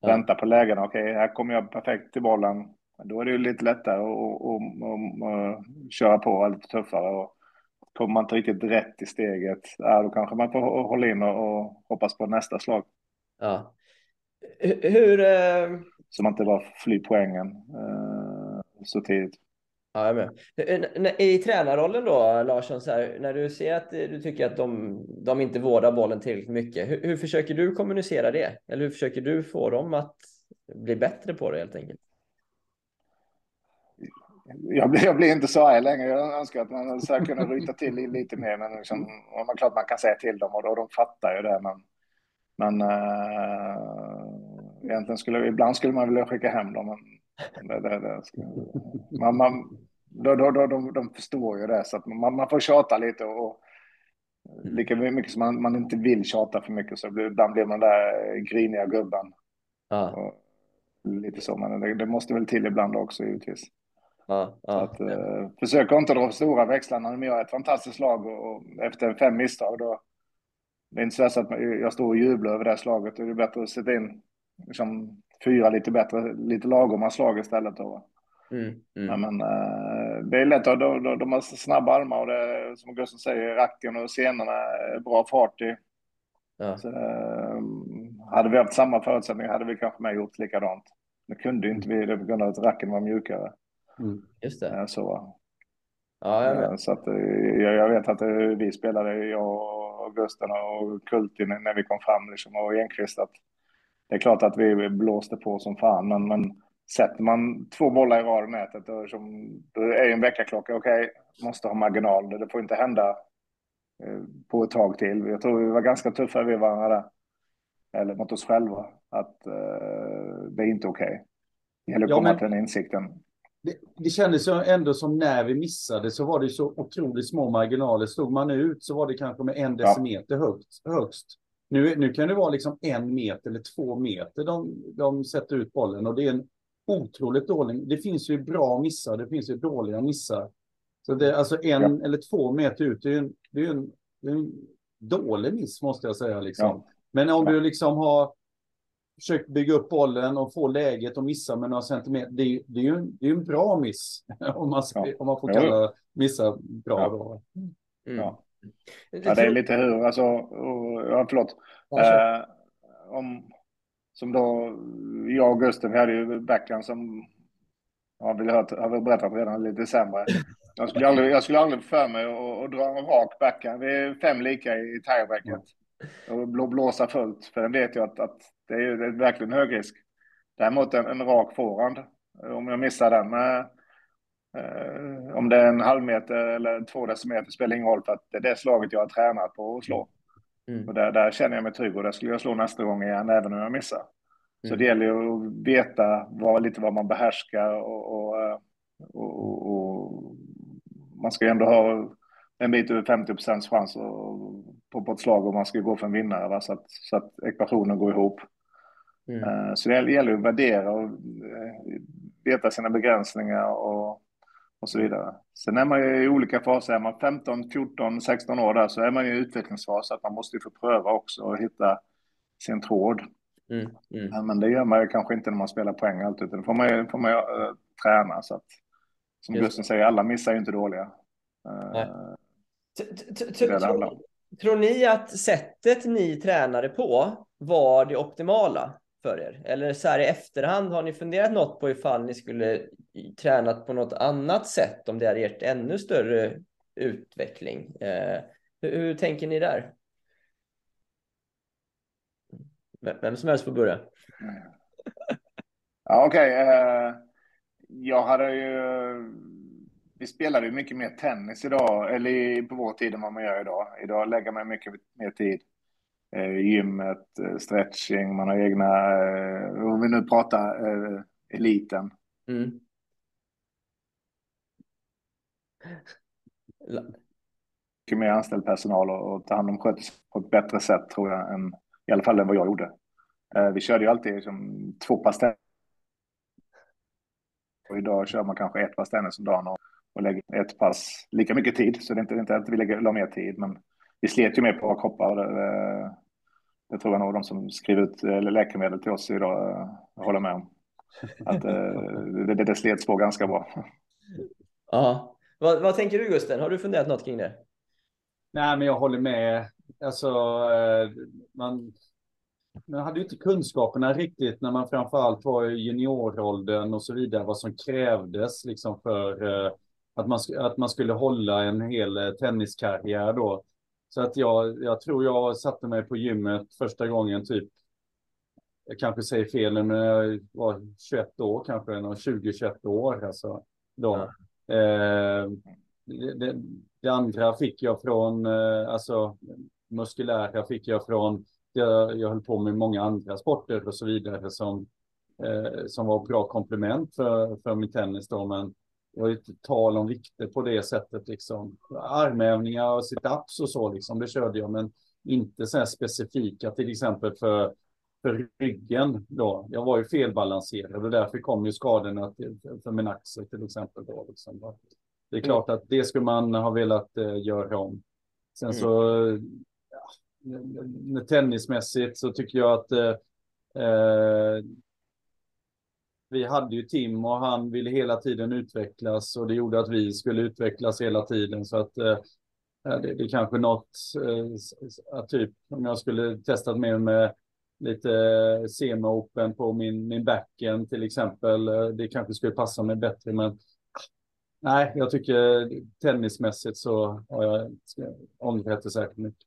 ja. vänta på lägena. Okej, okay, här kommer jag perfekt till bollen. Då är det ju lite lättare att köra på lite tuffare. Och kommer man inte riktigt rätt i steget, ja, då kanske man får hålla in och, hoppas på nästa slag. Ja. Hur, så man inte bara flyr poängen eh, så tidigt. Ja, jag med. I tränarrollen då, Larsson, så här, när du ser att eh, du tycker att de, de inte vårdar bollen tillräckligt mycket, hur, hur, försöker du kommunicera det? Eller hur försöker du få dem att bli bättre på det helt enkelt? Jag blir, jag blir inte så arg längre. Jag önskar att man hade kunnat ryta till lite mer. Men liksom, man, klart man kan säga till dem och, och de fattar ju det. Men, men äh, egentligen skulle ibland skulle man vilja skicka hem dem. Men det, det, det, man, man, då, då, då, de, de förstår ju det. Så att man, man får tjata lite. och Lika mycket som man, man inte vill tjata för mycket så blir, ibland blir man den där griniga gubben. Ja. lite så, men det, det, måste väl till ibland också givetvis. Ja, ja, att, eh, försök inte dra stora växlar när de gör ett fantastiskt slag och, och efter fem misstag då. Det är inte så att jag står och jublar över det slaget. Det är bättre att sätta in liksom, fyra lite bättre, lite lagoma slag istället. Då. Mm, mm. Men, uh, det är lätt, att de, de, de har snabba armar och det som Gustav säger, racken och scenerna är bra fart i. Ja. Så, uh, hade vi haft samma förutsättningar hade vi kanske med gjort likadant. Nu kunde inte vi det på grund av att racken var mjukare. Mm. Just det. Uh, så. Ja, jag, vet. så att, jag, jag vet att vi spelade, jag och Gusten och Kultin när vi kom fram liksom, och Enqvist att det är klart att vi blåste på som fan, men, men sätter man två bollar i rad i nätet, då, som, då är en väckarklocka, okej, okay, måste ha marginal, det får inte hända eh, på ett tag till. Jag tror vi var ganska tuffa vid varandra där, eller mot oss själva, att eh, det är inte okej. Okay. Det gäller att ja, komma men... till den insikten. Det, det kändes ändå som när vi missade så var det så otroligt små marginaler. Stod man ut så var det kanske med en decimeter ja. högst. högst. Nu, nu kan det vara liksom en meter eller två meter de, de sätter ut bollen och det är en otroligt dålig. Det finns ju bra missar, det finns ju dåliga missar. Så det är alltså en ja. eller två meter ut, det är en, det är en, det är en dålig miss måste jag säga. Liksom. Ja. Men om du liksom har försökt bygga upp bollen och få läget och missa med några centimeter, det är, det är ju en, det är en bra miss. om, man, ja. om man får kalla missa bra. Ja. Mm. Ja. Ja, det är lite hur, alltså, ja, förlåt. Eh, om, som då, jag och Gusten, vi hade ju backhand som har vi, hört, har vi berättat redan lite sämre. Jag skulle aldrig, jag skulle aldrig för mig att, dra en rak backhand. Vi är fem lika i tiebreaket. Och blå, blåsa fullt, för den vet jag att, att det är, det är verkligen hög risk. Däremot en, en rak forehand, om jag missar den med om det är en halv meter eller två decimeter spelar ingen roll för att det är det slaget jag har tränat på att slå. Mm. Och där, där känner jag mig trygg och där skulle jag slå nästa gång igen även om jag missar. Mm. Så det gäller ju att veta vad, lite vad man behärskar och, och, eh, och, och man ska ju ändå ha en bit över 50 procents chans på, på ett slag om man ska gå för en vinnare va? Så, att, så att ekvationen går ihop. Mm. Uh, så det gäller att värdera och veta sina begränsningar och och så vidare. Sen är man ju i olika faser. Är man 15, 14, 16 år där så är man ju i utvecklingsfas. Så att man måste ju få pröva också och hitta sin tråd. Mm, mm. Men det gör man ju kanske inte när man spelar poäng alltid. Utan då får man ju, får man ju uh, träna. Så att, som Gusten säger, alla missar ju inte dåliga. Uh, Tror ni att sättet ni tränade på var det optimala? För er? Eller så här i efterhand, har ni funderat något på ifall ni skulle tränat på något annat sätt om det hade gett ännu större utveckling? Eh, hur, hur, tänker ni där? Vem som helst får börja. Ja, Okej, okay. eh, jag hade ju... Vi spelade ju mycket mer tennis idag, eller på vår tid än vad man gör idag. Idag lägger man mycket mer tid gymmet, eh, stretching, man har egna, eh, om vi nu pratar eh, eliten. Mm. Mycket mer anställd personal och, och ta hand om skötsel på ett bättre sätt tror jag, än, i alla fall än vad jag gjorde. Eh, vi körde ju alltid liksom, två pass och idag kör man kanske ett pass tennis om dagen och, och lägger ett pass lika mycket tid. Så det är inte, inte att vi lägger, la mer tid, men vi slet ju mer på våra kroppar. Det, det tror jag nog de som skriver ut läkemedel till oss idag eh, håller med om. Att eh, det, det, det slets på ganska bra. Ja. Vad, vad tänker du Gusten? Har du funderat något kring det? Nej, men jag håller med. Alltså, eh, man, man hade ju inte kunskaperna riktigt när man framförallt var i junioråldern och så vidare, vad som krävdes liksom för att, man, att man skulle hålla en hel tenniskarriär då. Så att jag, jag tror jag satte mig på gymmet första gången typ, jag kanske säger fel men jag var 21 år kanske, 20-21 år alltså. Då. Ja. Eh, det, det, andra fick jag från, eh, alltså muskulära fick jag från, jag, jag höll på med många andra sporter och så vidare som, eh, som var bra komplement för, för min tennis då, men det var inte tal om vikter på det sättet liksom. Armövningar och situps och så liksom, det körde jag, men inte så här specifika, till exempel för, för ryggen då. Jag var ju felbalanserad och därför kom ju skadorna till, för min axel till exempel då. Liksom. Det är klart att det skulle man ha velat eh, göra om. Sen mm. så, ja, tennismässigt så tycker jag att eh, eh, vi hade ju Tim och han ville hela tiden utvecklas och det gjorde att vi skulle utvecklas hela tiden så att eh, det, det kanske något, eh, typ om jag skulle testat mer med lite semi-open på min, min backen till exempel, eh, det kanske skulle passa mig bättre men nej, jag tycker tennismässigt så har jag ångrat det säkert mycket.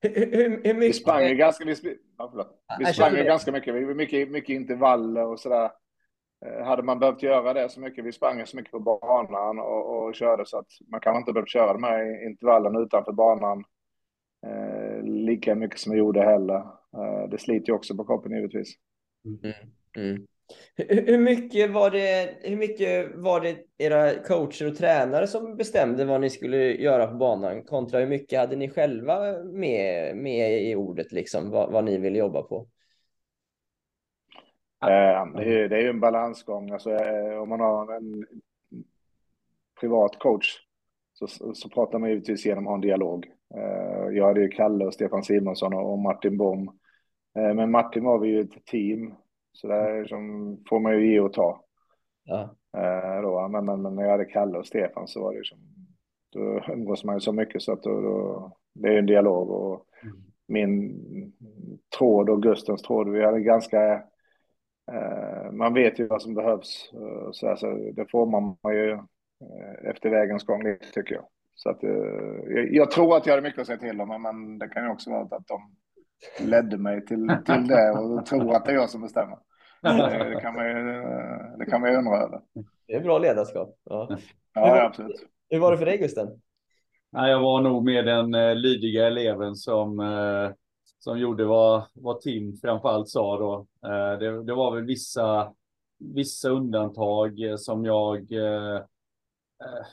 Hur, hur, hur mycket... Vi sprang ganska, vi, ja, vi sprang ganska mycket, vi mycket, mycket intervaller och sådär. Eh, hade man behövt göra det så mycket, vi sprang så mycket på banan och, och körde så att man kan inte behövt köra de här intervallen utanför banan eh, lika mycket som vi gjorde heller. Eh, det sliter ju också på kroppen givetvis. Mm. Mm. Hur mycket, var det, hur mycket var det era coacher och tränare som bestämde vad ni skulle göra på banan kontra hur mycket hade ni själva med, med i ordet, liksom, vad, vad ni ville jobba på? Eh, det, är, ju en balansgång. Alltså, eh, om man har en privat coach så, så pratar man givetvis genom att ha en dialog. Eh, jag hade ju Kalle och Stefan Simonsson och Martin Bom. Men Martin var vi ju ett team, så där som får man ju ge och ta. Ja. Då, men, men, men när jag hade Kalle och Stefan så var det ju som, då umgås man ju så mycket så att då, då, det är en dialog och mm. min tråd och Gustens tråd, vi hade ganska Eh, man vet ju vad som behövs, eh, så alltså, det får man ju eh, efter vägens gång, tycker jag. Så att, jag tror att jag hade mycket att säga till om, men det kan ju också vara att de ledde mig till, till det och tror att det är jag som bestämmer. Det kan man ju, det kan man ju undra över. Det är bra ledarskap. Ja, ja absolut. Hur var det för dig Gusten? Jag var nog med den lydiga eleven som som gjorde vad, vad Tim framförallt sa då. Eh, det, det, var väl vissa, vissa undantag som jag eh, eh,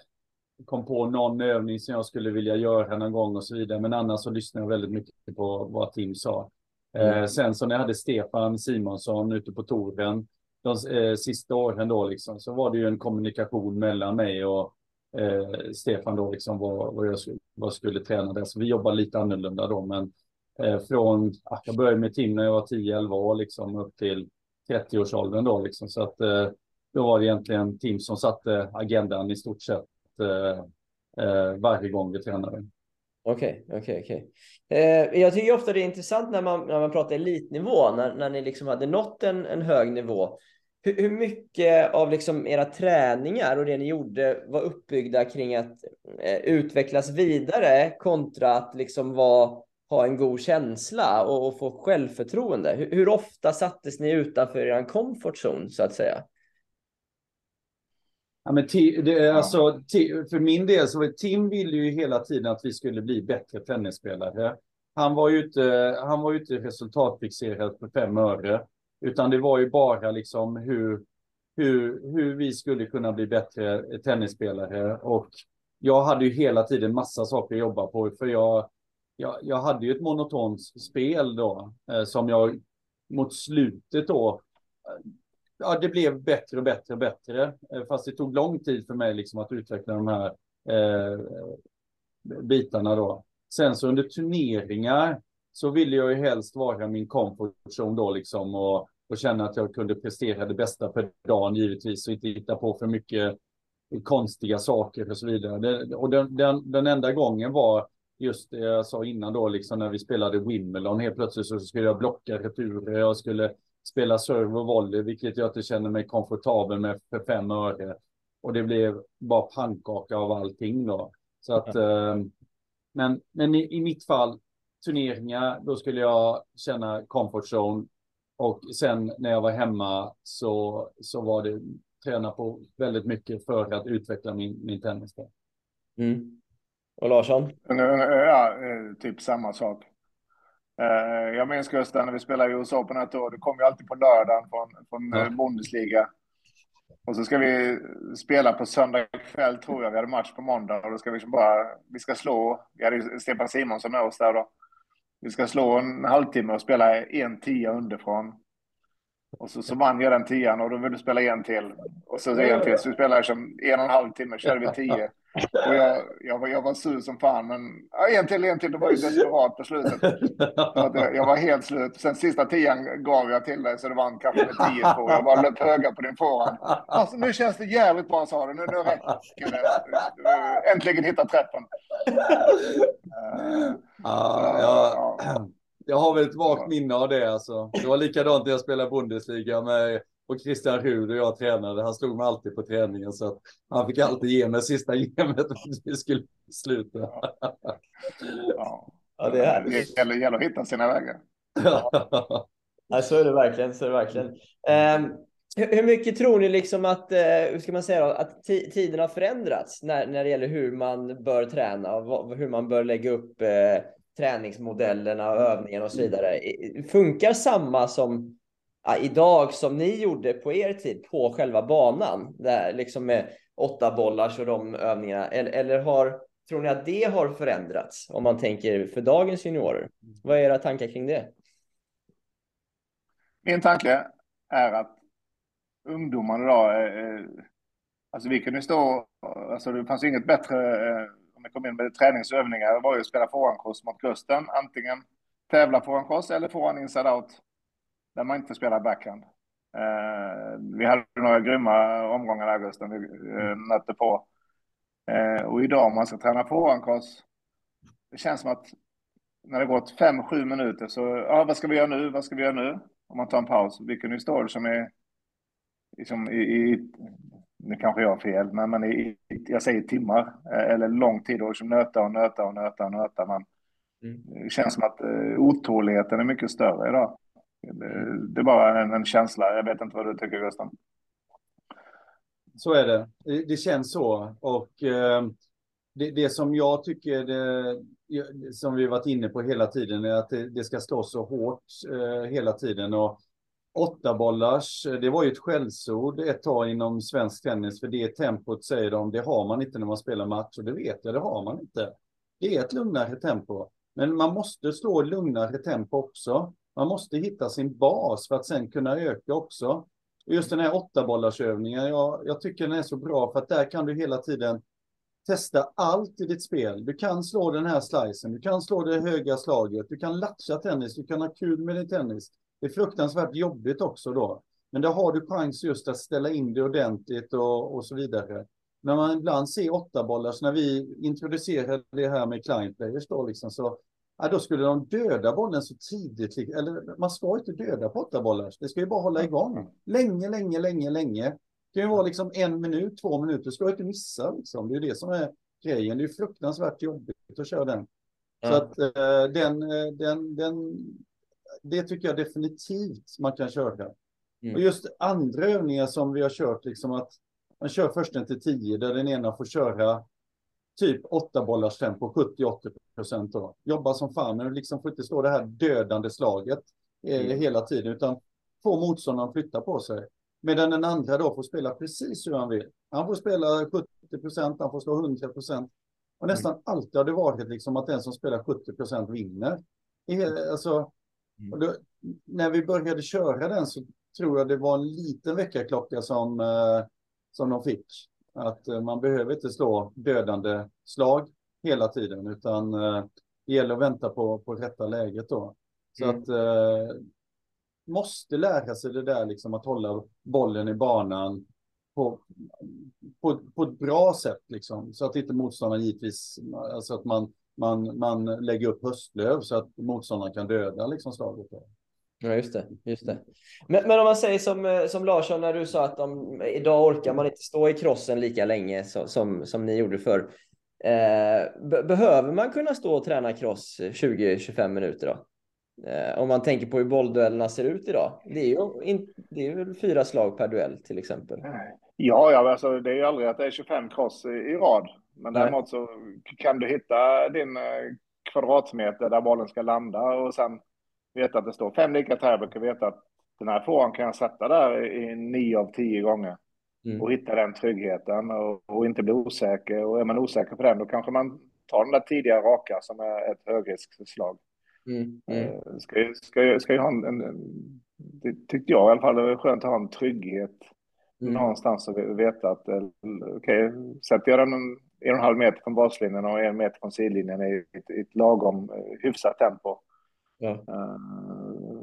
kom på någon övning som jag skulle vilja göra någon gång och så vidare. Men annars så lyssnade jag väldigt mycket på vad Tim sa. Mm. Sen så när jag hade Stefan Simonsson ute på touren de eh, sista åren då liksom, så var det ju en kommunikation mellan mig och eh, Stefan då liksom vad, vad, jag skulle, vad jag skulle träna där. Så vi jobbar lite annorlunda då, men Eh, från, ah, jag började med tim när jag var 10-11 år liksom upp till 30-årsåldern då liksom. Så att eh, då var det egentligen Tim som satte agendan i stort sett eh, eh varje gång vi tränade. Okej, okay, okej, okay, okej. Okay. jag tycker ofta det är intressant när man, när man pratar elitnivå, när, när ni liksom hade nått en, en hög nivå. Hur, hur mycket av liksom era träningar och det ni gjorde var uppbyggda kring att eh, utvecklas vidare kontra att liksom vara ha en god känsla och, och få självförtroende? Hur, hur, ofta sattes ni utanför er comfort zone så att säga? Ja, men det, alltså, för min del så var Tim ville ju hela tiden att vi skulle bli bättre tennisspelare. Han var ju inte, han var ju inte resultatfixerad för fem öre, utan det var ju bara liksom hur, hur, hur vi skulle kunna bli bättre tennisspelare. Och jag hade ju hela tiden massa saker att jobba på, för jag, jag, jag hade ju ett monotont spel då, eh, som jag mot slutet då, eh, ja det blev bättre och bättre och bättre. Eh, fast det tog lång tid för mig liksom att utveckla de här eh, bitarna då. Sen så under turneringar så ville jag ju helst vara min comfort zone då liksom och, och känna att jag kunde prestera det bästa per dag givetvis och inte hitta på för mycket konstiga saker och så vidare. Det, och den, den, den enda gången var just det jag sa innan då, liksom när vi spelade Wimbledon, helt plötsligt så skulle jag blocka returer, jag skulle spela serve och volley, vilket jag inte känner mig komfortabel med för fem öre. Och det blev bara pannkaka av allting då. Så att, eh, men, men i, i mitt fall, turneringar, då skulle jag känna comfort zone. Och sen när jag var hemma så, så var det träna på väldigt mycket för att utveckla min, min tennis. Mm. Och Larsson? Ja, eh, typ samma sak. Eh, jag minns Gustav när vi spelade i USA på ett år. Det kom ju alltid på lördagen från, från ja. Eh, Bundesliga. Och så ska vi spela på söndag kväll tror jag. Vi hade match på måndag och då ska vi liksom bara, vi ska slå, vi hade Stefan Simonsson med oss där då. Vi ska slå en halvtimme och spela en tia underifrån. Och så, så vann jag den tian och då vill du spela en till. Och så en till. Så vi spelade som en och en halv timme, körde vi tio. Och jag, jag, var, jag var sur som fan, men ja, en till, en till. Det var ju desperat på slutet. Jag, jag var helt slut. Sen sista tian gav jag till dig så det vann kanske med tio två. Jag bara löp höga på din forehand. Alltså nu känns det jävligt bra sa du. Nu, nu räcker det. Äntligen hitta träffen. Uh, ja, ja. Jag har väl ett vagt minne av det alltså. Det var likadant när jag spelade Bundesliga med och Christian Rud och jag tränade. Han stod mig alltid på träningen så att han fick alltid ge mig sista gemet för att vi skulle sluta. Ja. ja. ja det, är det gäller, gäller att hitta sina vägar. Ja. så är det verkligen. Så är det verkligen. Um, hur mycket tror ni liksom att, uh, hur ska man säga, att tiden har förändrats när, när det gäller hur man bör träna och hur man bör lägga upp uh, träningsmodellerna, övningarna och så vidare. Funkar samma som ja, idag som ni gjorde på er tid på själva banan? Där liksom med åtta bollar och de övningarna. Eller, eller har, tror ni att det har förändrats om man tänker för dagens juniorer? Vad är era tankar kring det? Min tanke är att ungdomarna idag, eh, eh, alltså vi kunde stå, alltså det fanns inget bättre eh, vi kom in med träningsövningar var ju att spela forehandkross mot kusten. Antingen tävla forehandkross eller forehand inside out. Där man inte spelar backhand. Eh, vi hade några grymma omgångar där Gusten vi eh, nötte på. Eh, och idag om man ska träna forehandkross. Det känns som att när det gått fem, sju minuter så, ja vad ska vi göra nu, vad ska vi göra nu? Om man tar en paus. Vilken ju stå som är liksom i, i nu kanske jag har fel, men, men i, jag säger timmar eh, eller lång tid och liksom nöta och nöta och nöta och nöta. Men mm. Det känns som att otåligheten är mycket större idag. Det, är bara en, en, känsla. Jag vet inte vad du tycker Gustav. Så är det. Det, känns så. Och eh, det, det, som jag tycker, det, som vi varit inne på hela tiden, är att det, det ska slås så hårt eh, hela tiden. Och Åtta bollars, eh, det var ju ett skällsord ett tag inom svensk tennis, för det tempot säger de, det har man inte när man spelar match, och det vet jag, det har man inte. Det är ett lugnare tempo, men man måste slå lugnare tempo också. Man måste hitta sin bas för att sen kunna öka också. Just den här åtta bollarsövningen, jag, jag tycker den är så bra för att där kan du hela tiden testa allt i ditt spel. Du kan slå den här slicen, du kan slå det höga slaget, du kan latcha tennis, du kan ha kul med din tennis. Det är fruktansvärt jobbigt också då. Men då har du chans just att ställa in det ordentligt och, och så vidare. När man ibland ser åtta bollar, så när vi introducerade det här med client players då, liksom, så ja, då skulle de döda bollen så tidigt. Eller man ska inte döda på åtta bollar. Det ska ju bara hålla igång. Länge, länge, länge, länge. Det kan ju vara liksom en minut, två minuter. Du ska inte missa liksom. Det är det som är grejen. Det är fruktansvärt jobbigt att köra den. Så att uh, den, eh, den, den det tycker jag definitivt man kan köra. Mm. Och just andra övningar som vi har kört, liksom att man kör först en till tio där den ena får köra typ åtta bollars tempo, 70-80 procent. Jobba som fan, men liksom får inte stå det här dödande slaget eh, mm. hela tiden, utan få motståndaren att flytta på sig. Medan den andra då får spela precis hur han vill. Han får spela 70 procent, han får slå 100 procent. Och nästan mm. alltid har det varit liksom att den som spelar 70 procent vinner. Alltså, Mm. Då, när vi började köra den så tror jag det var en liten väckarklocka som, eh, som de fick. Att eh, man behöver inte slå dödande slag hela tiden, utan eh, det gäller att vänta på, på rätta läget då. Så mm. att eh, måste lära sig det där liksom att hålla bollen i banan på, på, på ett bra sätt liksom. Så att inte motståndaren givetvis, alltså att man man, man lägger upp höstlöv så att motståndaren kan döda liksom slaget. Då. Ja, just det. Just det. Men, men om man säger som, eh, som Larsson när du sa att de, idag orkar man inte stå i krossen lika länge som, som, som ni gjorde förr. Eh, behöver man kunna stå och träna cross 20-25 minuter då? Eh, om man tänker på hur bollduellerna ser ut idag. Det är ju in, det är väl fyra slag per duell till exempel. Ja, ja alltså, det är ju aldrig att det är 25 cross i, i rad. Men Nej. däremot så kan du hitta din eh, kvadratmeter där bollen ska landa och sen veta att det står fem lika träböcker, veta att den här frågan kan jag sätta där i nio av tio gånger. Mm. Och hitta den tryggheten och, och, inte bli osäker. Och är man osäker på den, då kanske man tar den där tidiga raka som är ett högriskslag. Mm. Mm. Eh, ska, ska, ska jag ha en, en, det tyckte jag i alla fall, det var skönt att ha en trygghet mm. någonstans och veta att eh, okej, okay, sätter jag den en, en och en halv meter från baslinjen och en meter från sidlinjen i ett, ett lagom eh, hyfsat tempo. Ja.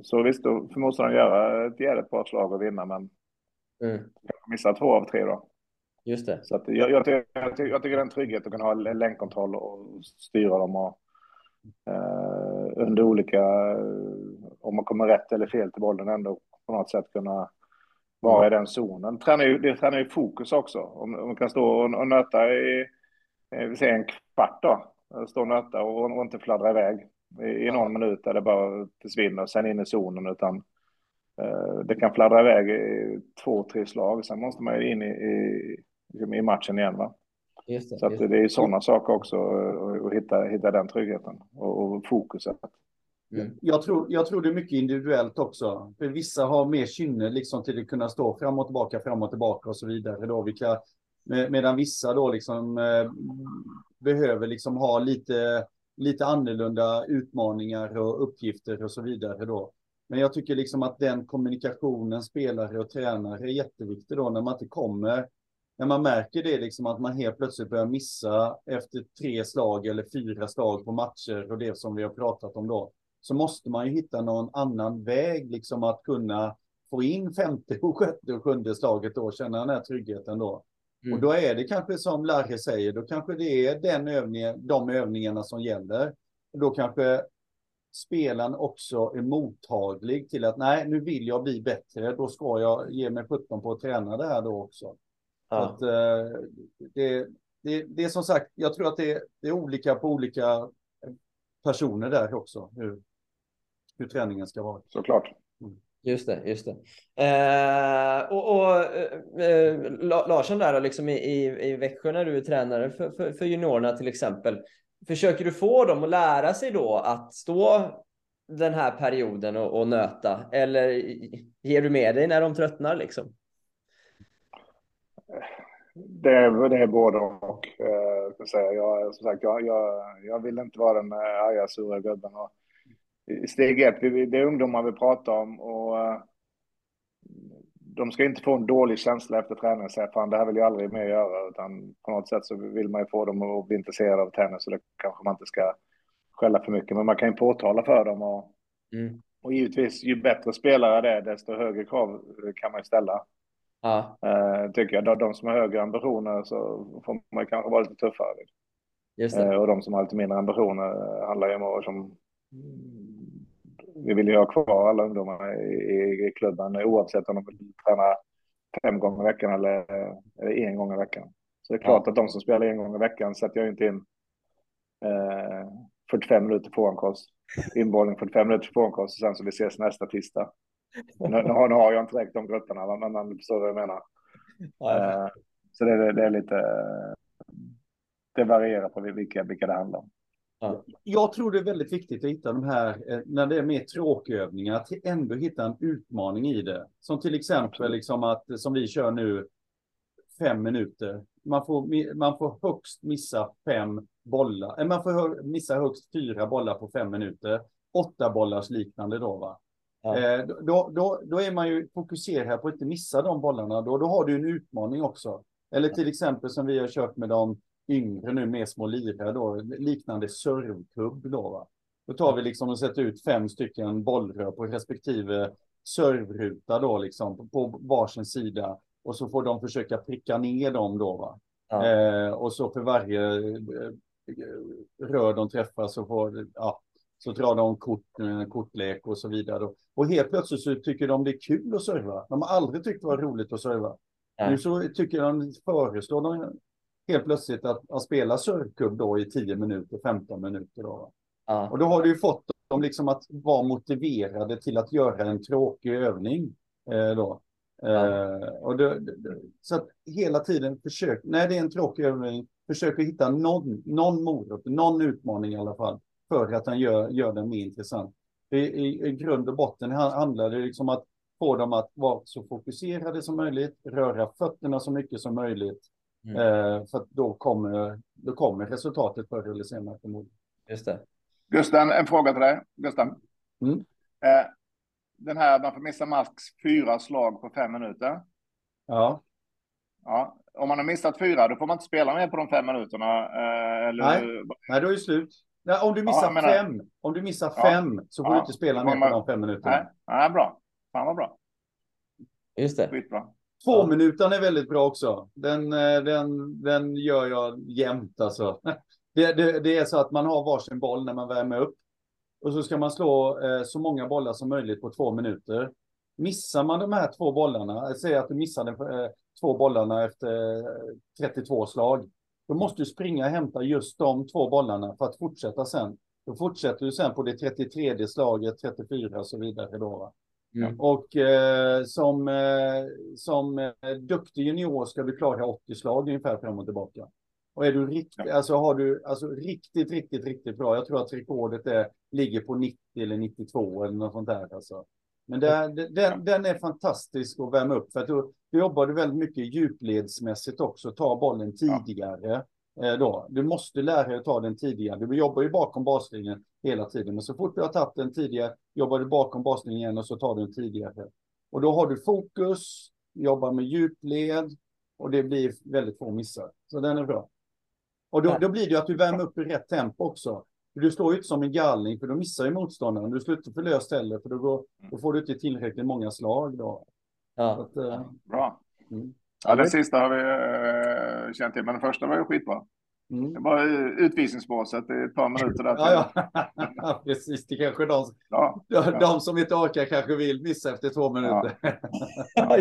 Så visst, då får motståndaren göra ett jävligt bra slag och vinna, men mm. missa två av tre då. Just det. Så jag, jag, tycker, jag, tycker, jag tycker det är en trygghet att kunna ha länkkontroll och styra dem och eh, under olika, om man kommer rätt eller fel till bollen ändå på något sätt kunna vara i den zonen. Tränar ju, det tränar ju fokus också. Om, om man kan stå och, och nöta i, eh, vi säger en kvart då, stå och nöta och, och inte fladdra iväg i, någon minut där det bara försvinner och sen in i zonen utan eh, det kan fladdra iväg i två, tre slag. Sen måste man ju in i, i, i matchen igen va. Det, så att det. det är sådana saker också, att hitta, hitta den tryggheten och, och fokuset. Mm. Jag, tror, jag tror det är mycket individuellt också. För vissa har mer kynne liksom till att kunna stå fram och tillbaka, fram och tillbaka och så vidare. Då. Vilka, medan vissa då liksom eh, behöver liksom ha lite, lite annorlunda utmaningar och uppgifter och så vidare då. Men jag tycker liksom att den kommunikationen spelare och tränare är jätteviktig då när man inte kommer när man märker det, liksom att man helt plötsligt börjar missa efter tre slag eller fyra slag på matcher och det som vi har pratat om då, så måste man ju hitta någon annan väg, liksom att kunna få in femte och sjätte och sjunde slaget då, känna den här tryggheten då. Mm. Och då är det kanske som Larry säger, då kanske det är den övningen, de övningarna som gäller. Och då kanske spelaren också är mottaglig till att nej, nu vill jag bli bättre, då ska jag ge mig 17 på att träna det här då också. Ja. Att, eh, det, det, det är som sagt, jag tror att det, det, är olika på olika personer där också, hur, hur träningen ska vara. Såklart. Mm. Just det, just det. Eh, och, och eh, eh Larsson där liksom i, i, i Växjö när du är tränare för, för, för juniorerna till exempel. Försöker du få dem att lära sig då att stå den här perioden och, och nöta? Eller ger du med dig när de tröttnar liksom? Det är, det är både och. Eh. Jag, som sagt, jag, jag, jag vill inte vara den arga, sura gubben. Och steg ett, det är ungdomar vi pratar om och eh, de ska inte få en dålig känsla efter träningen och säga fan det här vill jag aldrig mer göra utan på något sätt så vill man ju få dem att bli intresserade av tennis så det kanske man inte ska skälla för mycket men man kan ju påtala för dem och, mm. och givetvis ju bättre spelare det är desto högre krav kan man ju ställa. Ja. Uh, tycker jag. De som har högre ambitioner så får man kanske vara lite tuffare. Just uh, och de som har lite mindre ambitioner handlar ju om att som, vi vill ju ha kvar alla ungdomar i, i, klubben oavsett om de vill träna fem gånger i veckan eller, eller en gång i veckan. Så det är klart ja. att de som spelar en gång i veckan sätter jag inte in 45 minuter påankost. Inbollning 45 minuter påankost och sen så vi ses nästa tisdag. Nu, nu, har, nu har jag inte direkt de grupperna, men man förstår vad jag menar. Ja, uh, så det, det, är lite... Det varierar på vilka, vilka det handlar om. Ja. Jag tror det är väldigt viktigt att hitta de här, eh, när det är mer tråkövningar, att ändå hitta en utmaning i det. Som till exempel liksom att, som vi kör nu, fem minuter. Man får, man får högst missa fem bollar, eh, man får missa högst fyra bollar på fem minuter. Åtta bollars liknande då va. Ja. Eh, då, då, då är man ju fokuserad på att inte missa de bollarna. Då, då har du en utmaning också. Eller till exempel som vi har kört med de yngre nu med små lirare då, liknande servkubb då. Va? Då tar vi liksom och sätter ut fem stycken bollrör på respektive servruta då liksom på, varsin sida och så får de försöka pricka ner dem då va. Ja. Eh, och så för varje rör de träffas så får, ja, så drar de kort, kortlek och så vidare. Och helt plötsligt så tycker de det är kul att serva. De har aldrig tyckt det var roligt att serva. Nu så tycker de, föreslår de helt plötsligt att, att spela servkubb då i 10 minuter, 15 minuter. Då. Ja. Och då har du ju fått dem liksom att vara motiverade till att göra en tråkig övning. Eh, då. Ja. Eh, och det, det, så att hela tiden försök, när det är en tråkig övning, försök att hitta någon, någon morot, någon utmaning i alla fall, för att den gör, gör den mer intressant. I, i, I grund och botten handlar det liksom att få dem att vara så fokuserade som möjligt, röra fötterna så mycket som möjligt. Mm. Eh, för då kommer, då kommer resultatet förr eller senare förmodligen. Just det. Gusten, en fråga till dig. Gusten. Mm. Eh, den här, man får missa max fyra slag på fem minuter. Ja. Ja, om man har missat fyra, då får man inte spela mer på de fem minuterna. Eh, eller... Nej. Nej, då är det slut. Nej, om du missar ja, menar... fem, om du missar ja. fem så får ja. du inte spela mer man... på de fem minuterna. Nej, Nej bra. Fan vad bra. Just det. Skitbra. Två ja. minuter är väldigt bra också. Den, eh, den, den gör jag jämt alltså. Det, det, det, är så att man har varsin boll när man värmer upp. Och så ska man slå eh, så många bollar som möjligt på två minuter. Missar man de här två bollarna, eh, säg att du missade eh, två bollarna efter eh, 32 slag. Då måste du springa och hämta just de två bollarna för att fortsätta sen. Då fortsätter du sen på det 33 slaget, 34 och så vidare. Då, mm. Och eh, som, eh, som eh, duktig junior ska du klara 80 slag ungefär fram och tillbaka. Och är du riktigt, alltså har du alltså riktigt, riktigt, riktigt bra. Jag tror att rekordet är, ligger på 90 eller 92 eller något sånt där. Alltså. Men det, den, den är fantastisk att värma upp för att du, du jobbar väldigt mycket djupledsmässigt också, ta bollen tidigare. Ja. Eh, då. Du måste lära dig att ta den tidigare. Du jobbar ju bakom baslinjen hela tiden, men så fort du har tagit den tidigare jobbar du bakom baslinjen igen och så tar du den tidigare. Och då har du fokus, jobbar med djupled och det blir väldigt få missar. Så den är bra. Och då, då blir det ju att du värmer upp i rätt tempo också. Du slår ju inte som en galning, för då missar ju motståndaren. Du slår inte för löst heller, för då, går, då får du inte tillräckligt många slag. Då. Ja. Att, uh, Bra. Mm. Ja, det sista har vi uh, känt till, men den första var ju skitbra. Mm. Det var utvisningsbåset i ett par minuter. Där ja, ja. precis. Det kanske de, ja, ja. de som inte orkar kanske vill missa efter två minuter. Ja.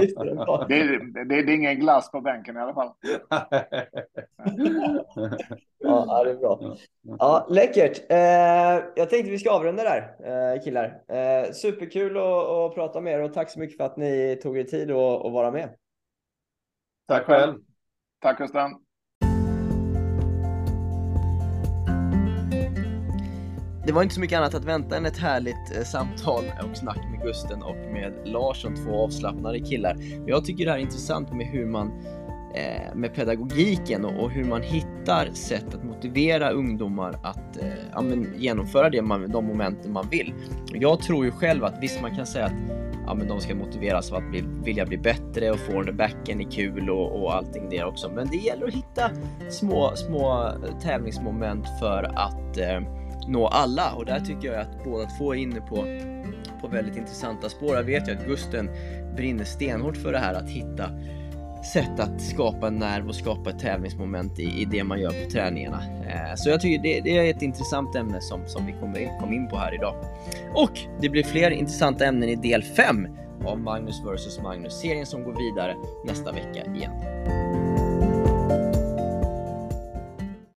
det, det, det, det, är ingen glass på bänken i alla fall. ja, det är bra. Ja, läckert. Eh, jag tänkte vi ska avrunda där, eh, killar. Eh, superkul att, att prata med er och tack så mycket för att ni tog er tid att, att vara med. Tack själv. Tack Gusten. Det var inte så mycket annat att vänta än ett härligt eh, samtal och snack med Gusten och med Larsson, två avslappnade killar. Jag tycker det här är intressant med hur man eh, med pedagogiken och, hur man hittar sätt att motivera ungdomar att eh, ja, men, genomföra det man, de momenten man vill. Jag tror ju själv att visst man kan säga att ja, men de ska motiveras av att bli, vilja bli bättre och få backen är kul och, och allting det också. Men det gäller att hitta små, små eh, tävlingsmoment för att eh, nå alla och där tycker jag att båda två är inne på, på väldigt intressanta spår. Jag vet ju att Gusten brinner stenhårt för det här att hitta sätt att skapa en nerv och skapa ett tävlingsmoment i, i det man gör på träningarna. Eh, så jag tycker det, det, är ett intressant ämne som, som vi kommer in, kom in på här idag. Och det blir fler intressanta ämnen i del 5 av Magnus vs Magnus, serien som går vidare nästa vecka igen.